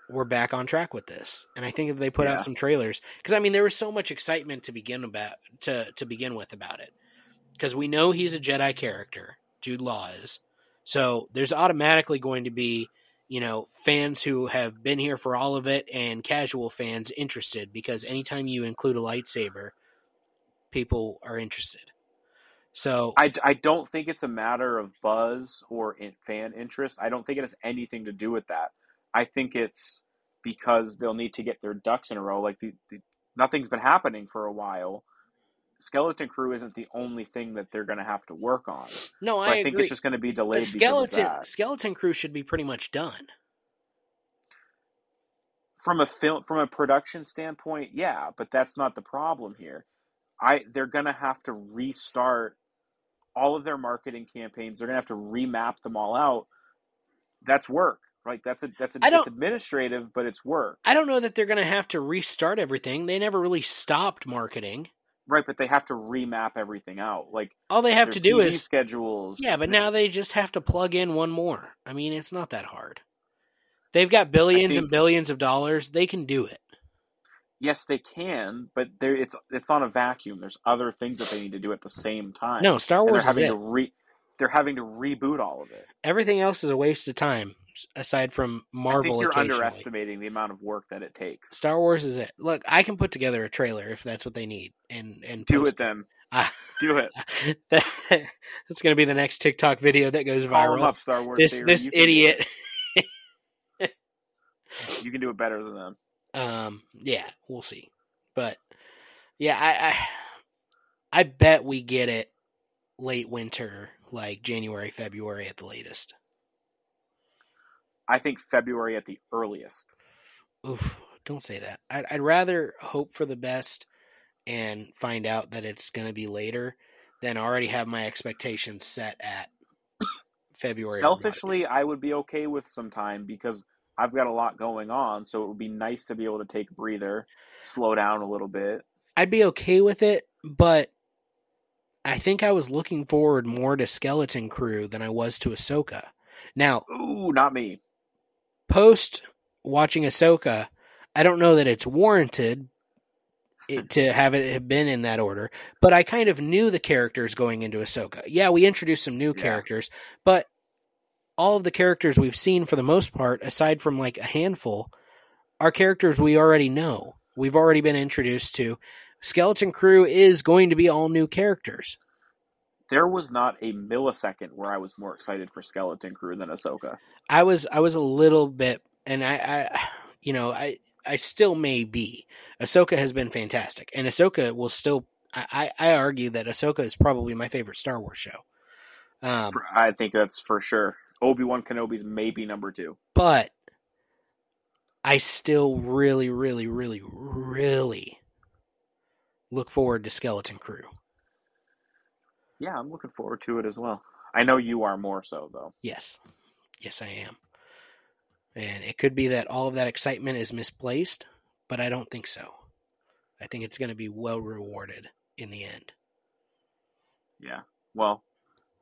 we're back on track with this. And I think if they put
Yeah.
out some trailers, because I mean, there was so much excitement to begin about to to begin with about it, because we know he's a Jedi character, Jude Law is. So there's automatically going to be, you know, fans who have been here for all of it and casual fans interested because anytime you include a lightsaber, people are interested. So
I, I don't think it's a matter of buzz or in fan interest. I don't think it has anything to do with that. I think it's because they'll need to get their ducks in a row. Like the, the, nothing's been happening for a while, Skeleton Crew isn't the only thing that they're going to have to work on. So
No,
I,
I,
think
agree.
it's just going to be delayed.
The skeleton skeleton crew should be pretty much done.
from a film from a production standpoint, yeah, but that's not the problem here. I they're gonna have to restart all of their marketing campaigns. They're gonna have to remap them all out. That's work. Like that's a that's a it's administrative, but it's work.
I don't know that they're going to have to restart everything. They never really stopped marketing.
Right, but they have to remap everything out. Like
All they have to do
TV
is
schedules.
Yeah, but now they just have to plug in one more. I mean, it's not that hard. They've got billions
think-
and billions of dollars. They can do it.
yes, they can, but there it's it's on a vacuum. There's other things that they need to do at the same time.
No, Star
and they're
Wars is
having to re they're having to reboot all of it.
Everything else is a waste of time, aside from
I
Marvel
think you're underestimating the amount of work that it takes.
Star Wars is it. Look, I can put together a trailer if that's what they need, and and
Do it then.
Ah,
Do it. [laughs]
that's going to be the next TikTok video that goes viral.
up, Star Wars.
This
Theory.
this
You
idiot. [laughs]
You can do it better than them.
Um, yeah, we'll see. But yeah, I, I I bet we get it late winter, like January, February at the latest.
I think February at the earliest.
Oof, don't say that. I'd, I'd rather hope for the best and find out that it's going to be later than already have my expectations set at [coughs] February.
Selfishly, I would be okay with some time because I've got a lot going on. So it would be nice to be able to take a breather, slow down a little bit.
I'd be okay with it, but I think I was looking forward more to Skeleton Crew than I was to Ahsoka. Now,
Ooh, not me.
Post watching Ahsoka, I don't know that it's warranted it, to have it have been in that order, but I kind of knew the characters going into Ahsoka. Yeah, we introduced some new
Yeah.
characters, but all of the characters we've seen for the most part, aside from like a handful, are characters we already know. We've already been introduced to. Skeleton Crew is going to be all new characters.
There was not a millisecond where I was more excited for Skeleton Crew than Ahsoka.
I was I was a little bit, and I, I you know, I I still may be. Ahsoka has been fantastic, and Ahsoka will still. I I I argue that Ahsoka is probably my favorite Star Wars show. Um,
I think that's for sure. Obi Wan Kenobi's maybe number two.
but I still really, really, really, really look forward to Skeleton Crew.
Yeah, I'm looking forward to it as well. I know you are more so though.
Yes, yes, I am. And it could be that all of that excitement is misplaced, but I don't think so. I think it's going to be well rewarded in the end.
Yeah. Well,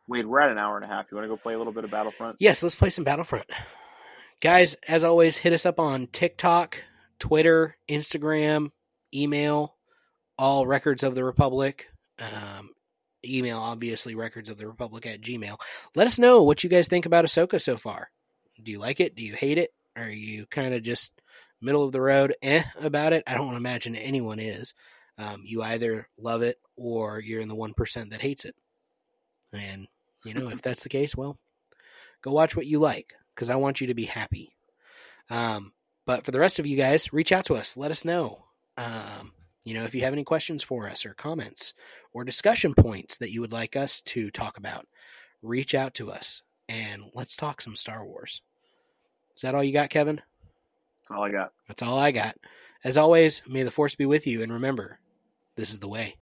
Wade, we're at an hour and a half. You want to go play a little bit of Battlefront?
Yes, let's play some Battlefront. Guys, as always, hit us up on TikTok, Twitter, Instagram, email, all records of the Republic. Um, email, obviously, records of the Republic at Gmail. Let us know what you guys think about Ahsoka so far. Do you like it? Do you hate it? Are you kind of just middle of the road eh about it? I don't imagine anyone is. Um, you either love it or you're in the 1% that hates it. And, you know, if [laughs] that's the case, well, go watch what you like because I want you to be happy. Um, but for the rest of you guys, reach out to us. Let us know. Um, you know, if you have any questions for us or comments or discussion points that you would like us to talk about, reach out to us and let's talk some Star Wars. Is that all you got, Kevin?
That's all I got.
That's all I got. As always, may the force be with you and remember, this is the way.